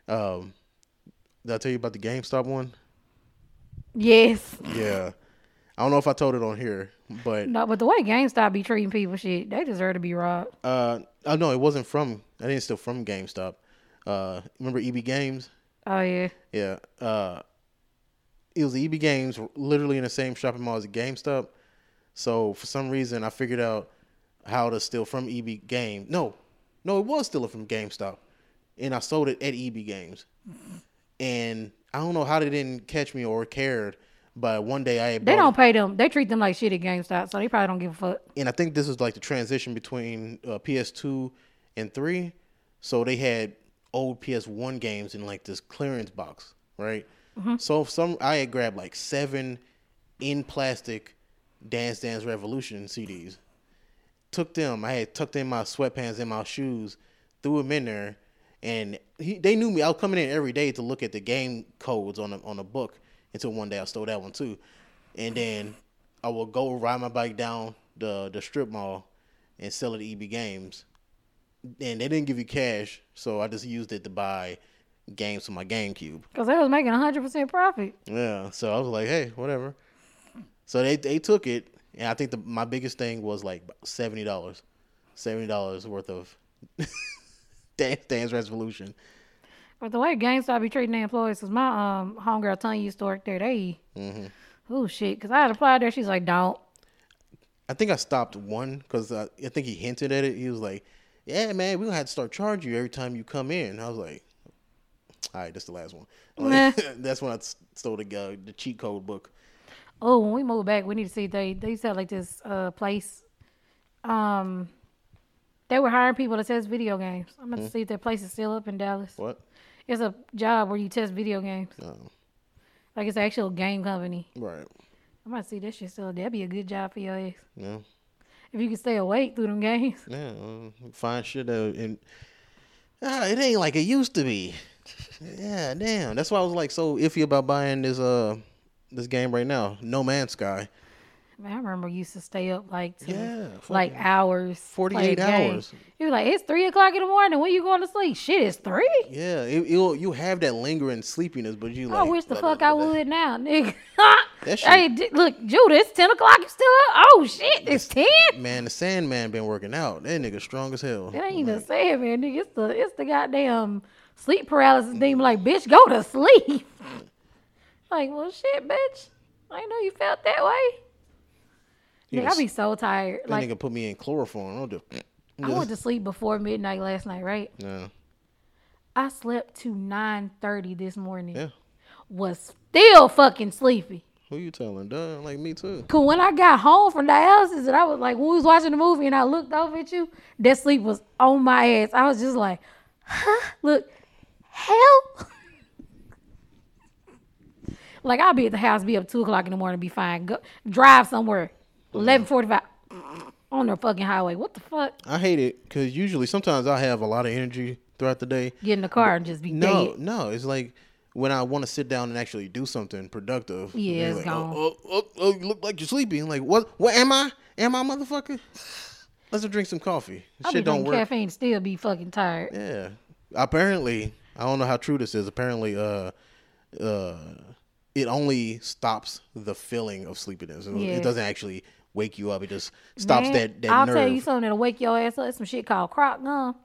Um, did I tell you about the GameStop one? Yes. Yeah, I don't know if I told it on here, but No, but the way GameStop be treating people, shit, they deserve to be robbed. Uh, oh no, it wasn't from. I didn't steal from GameStop. Uh, remember EB Games? Oh yeah. Yeah. Uh, it was EB Games, literally in the same shopping mall as GameStop. So for some reason, I figured out how to steal from EB Game. No, no, it was stealing from GameStop, and I sold it at EB Games. And I don't know how they didn't catch me or cared, but one day I They don't pay them. They treat them like shit at GameStop, so they probably don't give a fuck. and I think this was like the transition between uh, PS2 and 3. So they had old PS1 games in like this clearance box, right? So some I had grabbed like seven in plastic Dance Dance Revolution CDs. Took them. I had tucked in my sweatpants and my shoes, threw them in there, and he, they knew me. I was coming in every day to look at the game codes on the on the book. Until one day I stole that one too, and then I would go ride my bike down the the strip mall and sell it at EB Games. And they didn't give you cash, so I just used it to buy games for my GameCube. Cause they was making hundred percent profit. Yeah, so I was like, hey, whatever. So they they took it, and I think the my biggest thing was like seventy dollars, seventy dollars worth of Dance Dance Revolution. But the way GameStop be treating their employees, cause my um homegirl Tanya used to work there. They, Mm-hmm. oh shit, cause I had applied there. She's like, don't. I think I stopped one because I, I think he hinted at it. He was like, "Yeah, man, we gonna have to start charging you every time you come in." I was like, "All right, that's the last one." Like, that's I stole the uh, the cheat code book. Oh, when we move back, we need to see they they sell like this uh place. Um, they were hiring people to test video games. I'm Hmm. gonna see if that place is still up in Dallas. What? It's a job where you test video games. Oh, Like it's an actual game company. right. I might see that shit still. That'd be a good job for your ass. Yeah. If you can stay awake through them games. Yeah. Uh, find shit out and ah, it ain't like it used to be. yeah, damn. That's why I was like so iffy about buying this uh this game right now, No Man's Sky. Man, I remember we used to stay up like to Yeah, like hours. 48 hours. You be like, it's three o'clock in the morning. When you going to sleep? Shit, it's three. Yeah, it, you'll you have that lingering sleepiness, but you like. I wish the fuck I would now, nigga. That shit- hey, look, Judah, it's ten o'clock. You still up? Oh shit, it's ten. Man, the Sandman been working out. That nigga strong as hell. It ain't even saying, man, nigga. It's the it's the goddamn sleep paralysis demon. Like, mm. bitch, go to sleep. like, well, shit, bitch. I know you felt that way. He Nigga, I be so tired. That Like, nigga put me in chloroform. I'll do. I went to sleep before midnight last night, right? Yeah. I slept to nine thirty this morning. Yeah. Was still fucking sleepy. Who you telling? Duh, like me too. Cause when I got home from dialysis and I was like, when we was watching the movie and I looked over at you, that sleep was on my ass. I was just like, huh? Look, hell. Like I'll be at the house, be up two o'clock in the morning, be fine. Go drive somewhere, eleven forty five on the fucking highway. What the fuck? I hate it because usually sometimes I have a lot of energy throughout the day. Get in the car and just be No, dead. no, it's like when I want to sit down and actually do something productive. Yeah, it's like, gone. Oh, oh, oh, oh, you look like you're sleepy. I'm like, what? What am I? Am I, motherfucker? Let's drink some coffee. I be Shit don't work. caffeine, still be fucking tired. Yeah. Apparently, I don't know how true this is. Apparently, uh, uh, it only stops the feeling of sleepiness. It- Yeah. It doesn't actually wake you up. It just stops Man, that that I'll nerve. tell you something that'll wake your ass up. It's some shit called croc gum.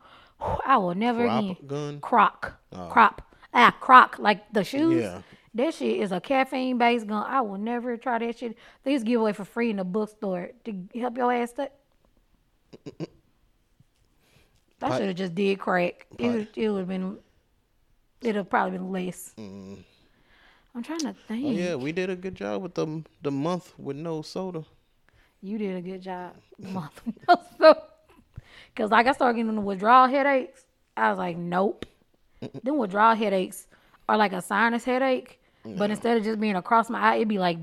I will never Crop again. gun? Croc. Crop. Ah, croc, like the shoes. Yeah. That shit is a caffeine based gun. I will never try that shit. They used to give away for free in the bookstore to help your ass up. I should have just did crack. It would, it would have been. It'd have probably been less. I'm trying to think. Mm. Oh yeah, we did a good job with the the month with no soda. You did a good job. Because like I started getting the withdrawal headaches. I was like, nope. then withdrawal headaches are like a sinus headache. But instead of just being across my eye, it'd be like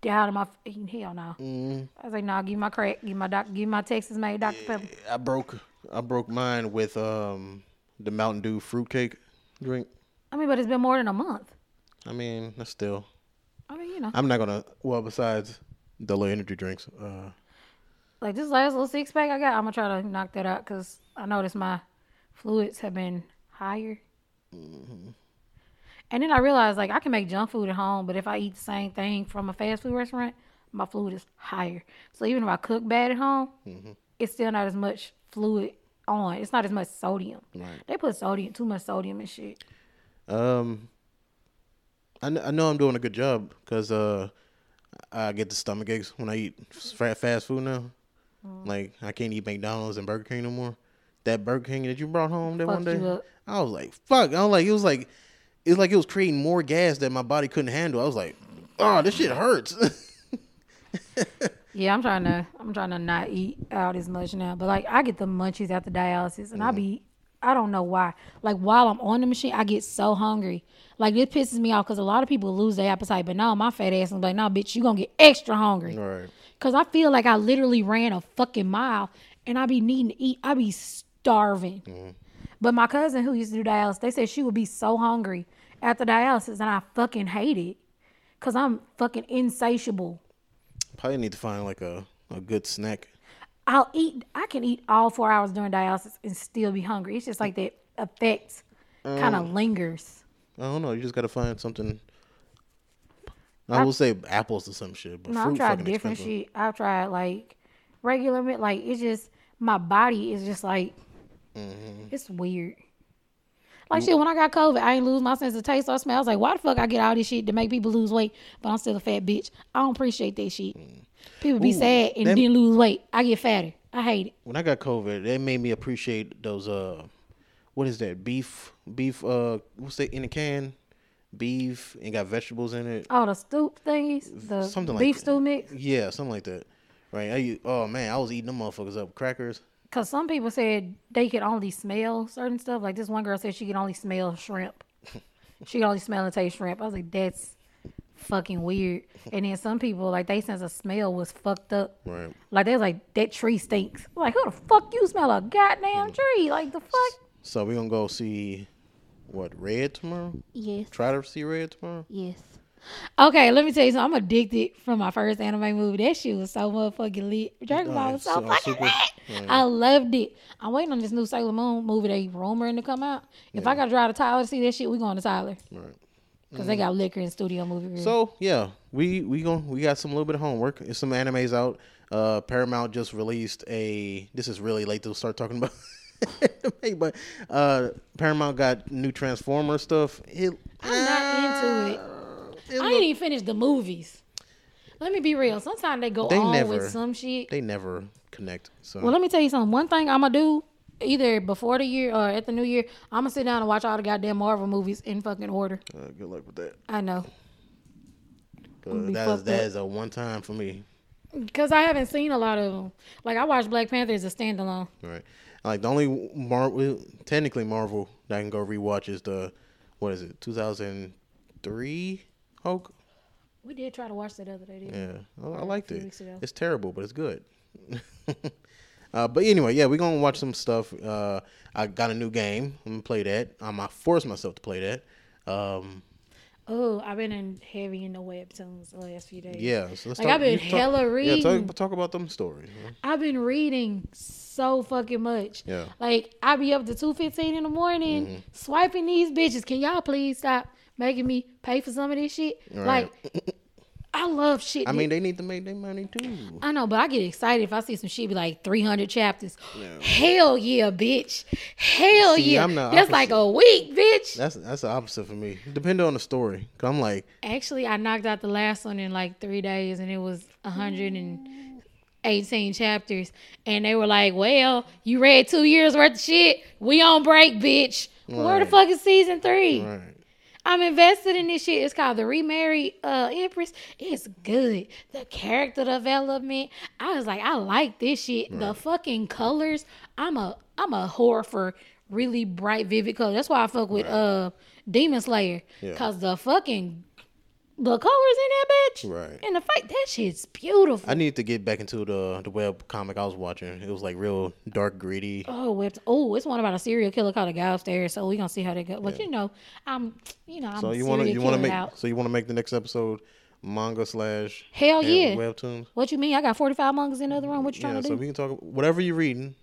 down in my hell no. Mm. I was like, nah, give my crack, give my doc, give my Texas made Dr. Pepper. I broke I broke mine with um the Mountain Dew fruitcake drink. I mean, but it's been more than a month. I mean, that's still. I mean, you know, I'm not gonna. Well, besides the little energy drinks, uh, like this last little six pack I got, I'm gonna try to knock that out because I noticed my fluids have been higher. And then I realized like I can make junk food at home, but if I eat the same thing from a fast food restaurant, my fluid is higher. So even if I cook bad at home, it's still not as much fluid on. It's not as much sodium. Right. They put sodium, too much sodium and shit. Um, I, kn- I know I'm doing a good job because uh, I get the stomach aches when I eat fast food now. Mm. Like I can't eat McDonald's and Burger King no more. That Burger King that you brought home that one Fucked day, you up. I was like, "Fuck!" I was like, it was like, it was like it was creating more gas that my body couldn't handle. I was like, "Oh, this shit hurts." Yeah, I'm trying to I'm trying to not eat out as much now. But like I get the munchies after dialysis and I be I don't know why. Like while I'm on the machine, I get so hungry. Like this pisses me off because a lot of people lose their appetite, but now my fat ass is like, nah, bitch, you gonna get extra hungry. right. Cause I feel like I literally ran a fucking mile and I be needing to eat. I be starving. Mm-hmm. But my cousin who used to do dialysis, they said she would be so hungry after dialysis, and I fucking hate it. Cause I'm fucking insatiable. Probably need to find like a, a good snack. I'll eat. I can eat all four hours during dialysis and still be hungry. It's just like that effect kind Um, of lingers. I don't know. You just gotta find something. I, will say apples or some shit, but No, I've fruit tried different expensive. shit. I've tried like regular meat. Like it's just my body is just like Mm-hmm. it's weird. Like shit, when I got COVID, I ain't lose my sense of taste or smell. I was like, why the fuck I get all this shit to make people lose weight, but I'm still a fat bitch. I don't appreciate that shit. People be. Ooh, sad and that- didn't lose weight. I get fatter. I hate it. When I got COVID, that made me appreciate those. Uh, what is that? Beef, beef. Uh, what's that in a can? Beef and got vegetables in it. Oh, the stoop thingies, the Something like beef that. stew mix. Yeah, something like that. Right. I, oh man, I was eating them motherfuckers up. Crackers. Cause some people said they could only smell certain stuff. Like this one girl said she could only smell shrimp. she could only smell and taste shrimp. I was like, that's fucking weird. And then some people like they sense of smell was fucked up. Right. Like they was like that tree stinks. I'm like who the fuck you smell a Mm. goddamn tree? Like the fuck? So we gonna go see what Red tomorrow. Yes, Try to see Red tomorrow. yes. Okay, let me tell you something. I'm addicted from my first anime movie. That shit was so motherfucking lit. Dragon Ball was so so- fucking super- lit. yeah. I loved it. I'm waiting on this new Sailor Moon movie they rumoring to come out. If I gotta drive to Tyler to see that shit, we going to Tyler. Right. Because they got liquor in studio movie. review. So yeah, we we gon' we got some little bit of homework. There's some animes out. Uh, Paramount just released a. This is really late to start talking about. anime, but uh, Paramount got new Transformer stuff. It, I'm not into it. it I look- ain't even finished the movies. Let me be real. Sometimes they go They on never- with some shit. they never connect. So Well, let me tell you something. One thing I'm gonna do, either before the year or at the new year, I'm gonna sit down and watch all the goddamn Marvel movies in fucking order. uh, good luck with that. I know. Be that is that is a one time for me. Because I haven't seen a lot of them. Like, I watched Black Panther as a standalone. Right. Like the only Marvel, technically Marvel that I can go rewatch is the what is it, two thousand three Hulk. We did try to watch that other day. Didn't Yeah, I, liked it. It's terrible, but it's good. uh, but anyway, yeah, we're gonna watch some stuff. Uh, I got a new game. I'm gonna play that. Um, I forced myself to play that. Um, Oh, I've been in heavy in the webtoons the last few days. yeah, so let's Like, talk. I've been you talk- hella Yeah, reading. talk, talk about them stories. man. I've been reading so fucking much. Yeah. Like I be up to two fifteen in the morning Mm-hmm. swiping these bitches. Can y'all please stop making me pay for some of this shit? Right. Like I love shit. I mean, they need to make their money too. I know, but I get excited if I see some shit be like 300 chapters. Hell yeah, bitch. Hell See, yeah. I'm the That's like a week, bitch. That's that's the opposite for me. Depending on the story, I'm like, Actually, I knocked out the last one in like three days, and it was 118 chapters. And they were like, "Well, you read two years worth of shit. We on break, bitch. Where the fuck is season three? right. I'm invested in this shit. It's called the Remarried uh, Empress. It's good. The character development. I was like, I like this shit. The fucking colors. I'm a I'm a whore for really bright, vivid colors. That's why I fuck with uh Demon Slayer. Yeah. Cause the fucking the colors in that bitch. Right. And the fight, that shit's beautiful. I need to get back into the the web comic I was watching. It was like real dark, gritty. Oh, web. Oh, it's one about a serial killer called a guy upstairs. So we gonna see how they go. But you know, I'm, you know, I'm So you want to you want to make out. so you want to make the next episode manga slash Hell yeah. webtoons. What you mean? I got 45 mangas in the other room. What you trying Yeah, to so do? So we can talk whatever you're reading.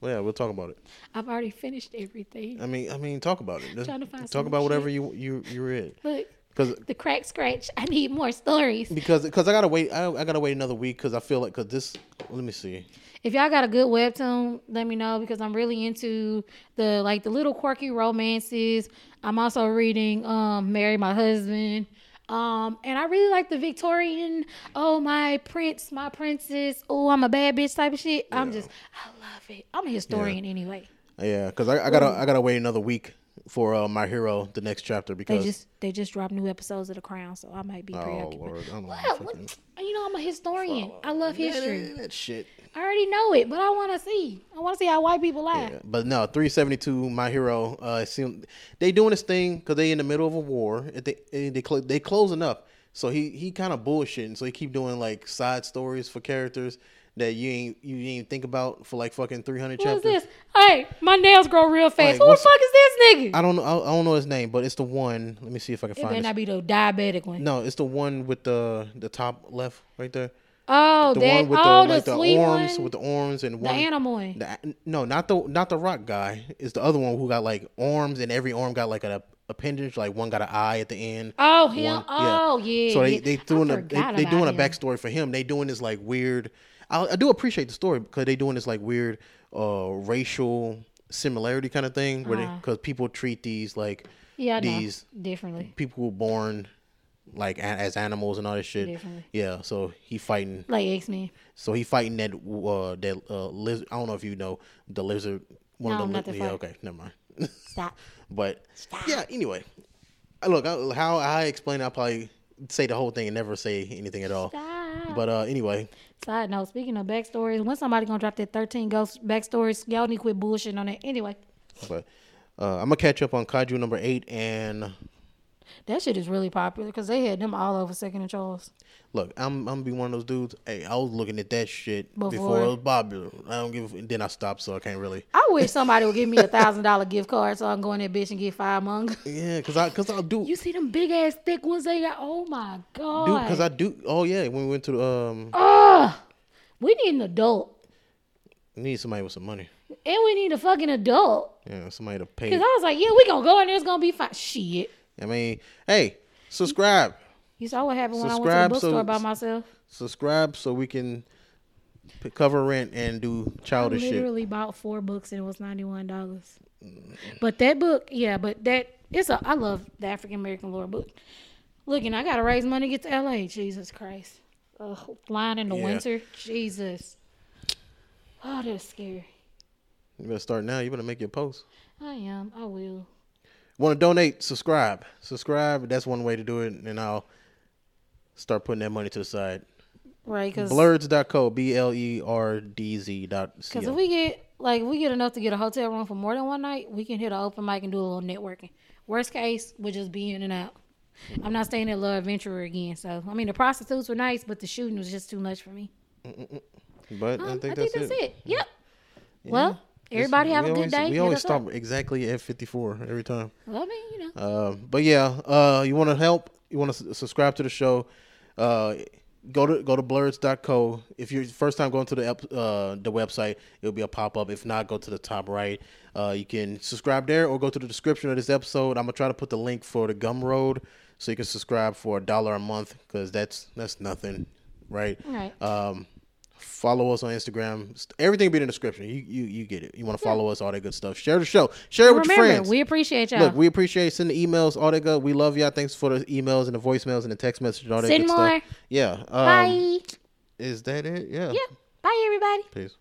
Well, yeah, we'll talk about it. I've already finished everything. I mean, I mean, talk about it. Just Trying to find talk about shit. whatever you you you read. Look, Because the crack scratch. I need more stories. because because I gotta wait. I, I gotta wait another week because I feel like because this. Let me see. If y'all got a good webtoon, let me know because I'm really into the like the little quirky romances. I'm also reading um Marry My Husband. Um, and I really like the Victorian, oh my prince, my princess, oh I'm a bad bitch type of shit. I'm just I love it. I'm a historian anyway. Yeah, because I, I gotta I gotta wait another week for uh, my hero the next chapter because They just they just dropped new episodes of The Crown, so I might be oh preoccupied. lord I don't know Well, fucking- what- you know, I'm a historian. I love history. that, that shit. I already know it, but I want to see. I want to see how white people lie. Yeah, but no, 372, my hero. Uh, it seem they doing this thing because they in the middle of a war. They they they, cl- they closing up, so he he kind of bullshitting. So he keep doing like side stories for characters that you ain't you even think about for like fucking 300 What is chapters. this? Hey, my nails grow real fast. Like, Who the fuck is this nigga? I don't know. I, I don't know his name, but it's the one. Let me see if I can it find It it. not be the diabetic one. No, it's the one with the the top left right there. Oh, The that. one with oh, the like the arms one. with the arms and one, the animal one. The- no, not the not the rock guy. It's the other one who got like arms and every arm got like an appendage. Like one got an eye at the end. oh, him. one- oh, yeah. So they they doing a they, they doing a backstory for him. They doing this like weird. I, I do appreciate the story because they're doing this like weird uh racial similarity kind of thing where Uh-huh. because people treat these like Yeah, I these differently. people who were born like a- as animals and all this shit. Differently. Yeah, so he fighting. Like X Men. So he fighting that uh that uh lizard. I don't know if you know the lizard. One No, of the li- yeah. Okay, never mind. Stop. but yeah. Anyway, I- look I, how I explain. I'll probably say the whole thing and never say anything at all. Stop. But uh anyway, Side note, speaking of backstories, when somebody gonna drop that 13 ghost backstories, y'all need to quit bullshitting on that. Anyway, but uh, I'm gonna catch up on Kaiju number eight and. That shit is really popular because they had them all over Second and Charles. Look, I'm I'm gonna be one of those dudes. Hey, I was looking at that shit before, Before. it was popular. I don't give. a- Then I stopped, so I can't really. I wish somebody would give me a thousand dollar gift card so I can go in that bitch and get five manga. Yeah, cause I cause I do You see them big ass thick ones they got? Oh my god! cause I do. Oh yeah, when we went to the um, Ugh. We need an adult, we need somebody with some money. and we need a fucking adult. Yeah, somebody to pay. Cause I was like, yeah, we gonna go in there. It's gonna be fine. Shit. I mean, hey, subscribe, You saw what happened when I went to the bookstore so- by myself. subscribe, so we can cover rent and do I childish shit. literally bought four books and it was ninety one dollars. But that book, yeah, but that it's a I love the African American lore book. Look, Looking, I gotta raise money to get to LA. Jesus Christ. Ugh, flying in the Yeah. winter. Jesus. Oh, that's scary. You better start now. You better make your post. I am. I will. Want to donate? Subscribe. Subscribe. That's one way to do it, and I'll start putting that money to the side. Right, because Blerdz.co. B L E R D Z dot Because if we get like if we get enough to get a hotel room for more than one night, we can hit an open mic and do a little networking. Worst case, we'll just be in and out. I'm not staying at Love Adventurer again. So I mean, the prostitutes were nice, but the shooting was just too much for me. But Um, I think that's, it. Yep. Well, everybody have a good day. We Hit always us up. stop exactly at 54 every time. Well, I mean, you know. Uh, but yeah, uh, you want to help? You want to s- subscribe to the show? Uh, go to go to blerdz.co. If you're first time going to the uh, the website, it'll be a pop up. If not, go to the top right. Uh, you can subscribe there or go to the description of this episode. I'm gonna try to put the link for the Gumroad so you can subscribe for a dollar a month because that's that's nothing, right? Right. Um, follow us on Instagram. Everything will be in the description. You you you get it. You want to follow us, all that good stuff. Share the show. Share it with your friends. we appreciate y'all. Look, we appreciate sending emails, all that good. We love y'all. Thanks for the emails and the voicemails and the text messages, all that Send good more. stuff. Yeah. Um, Bye. Is that it? Yeah. Yeah. Bye, everybody. Peace.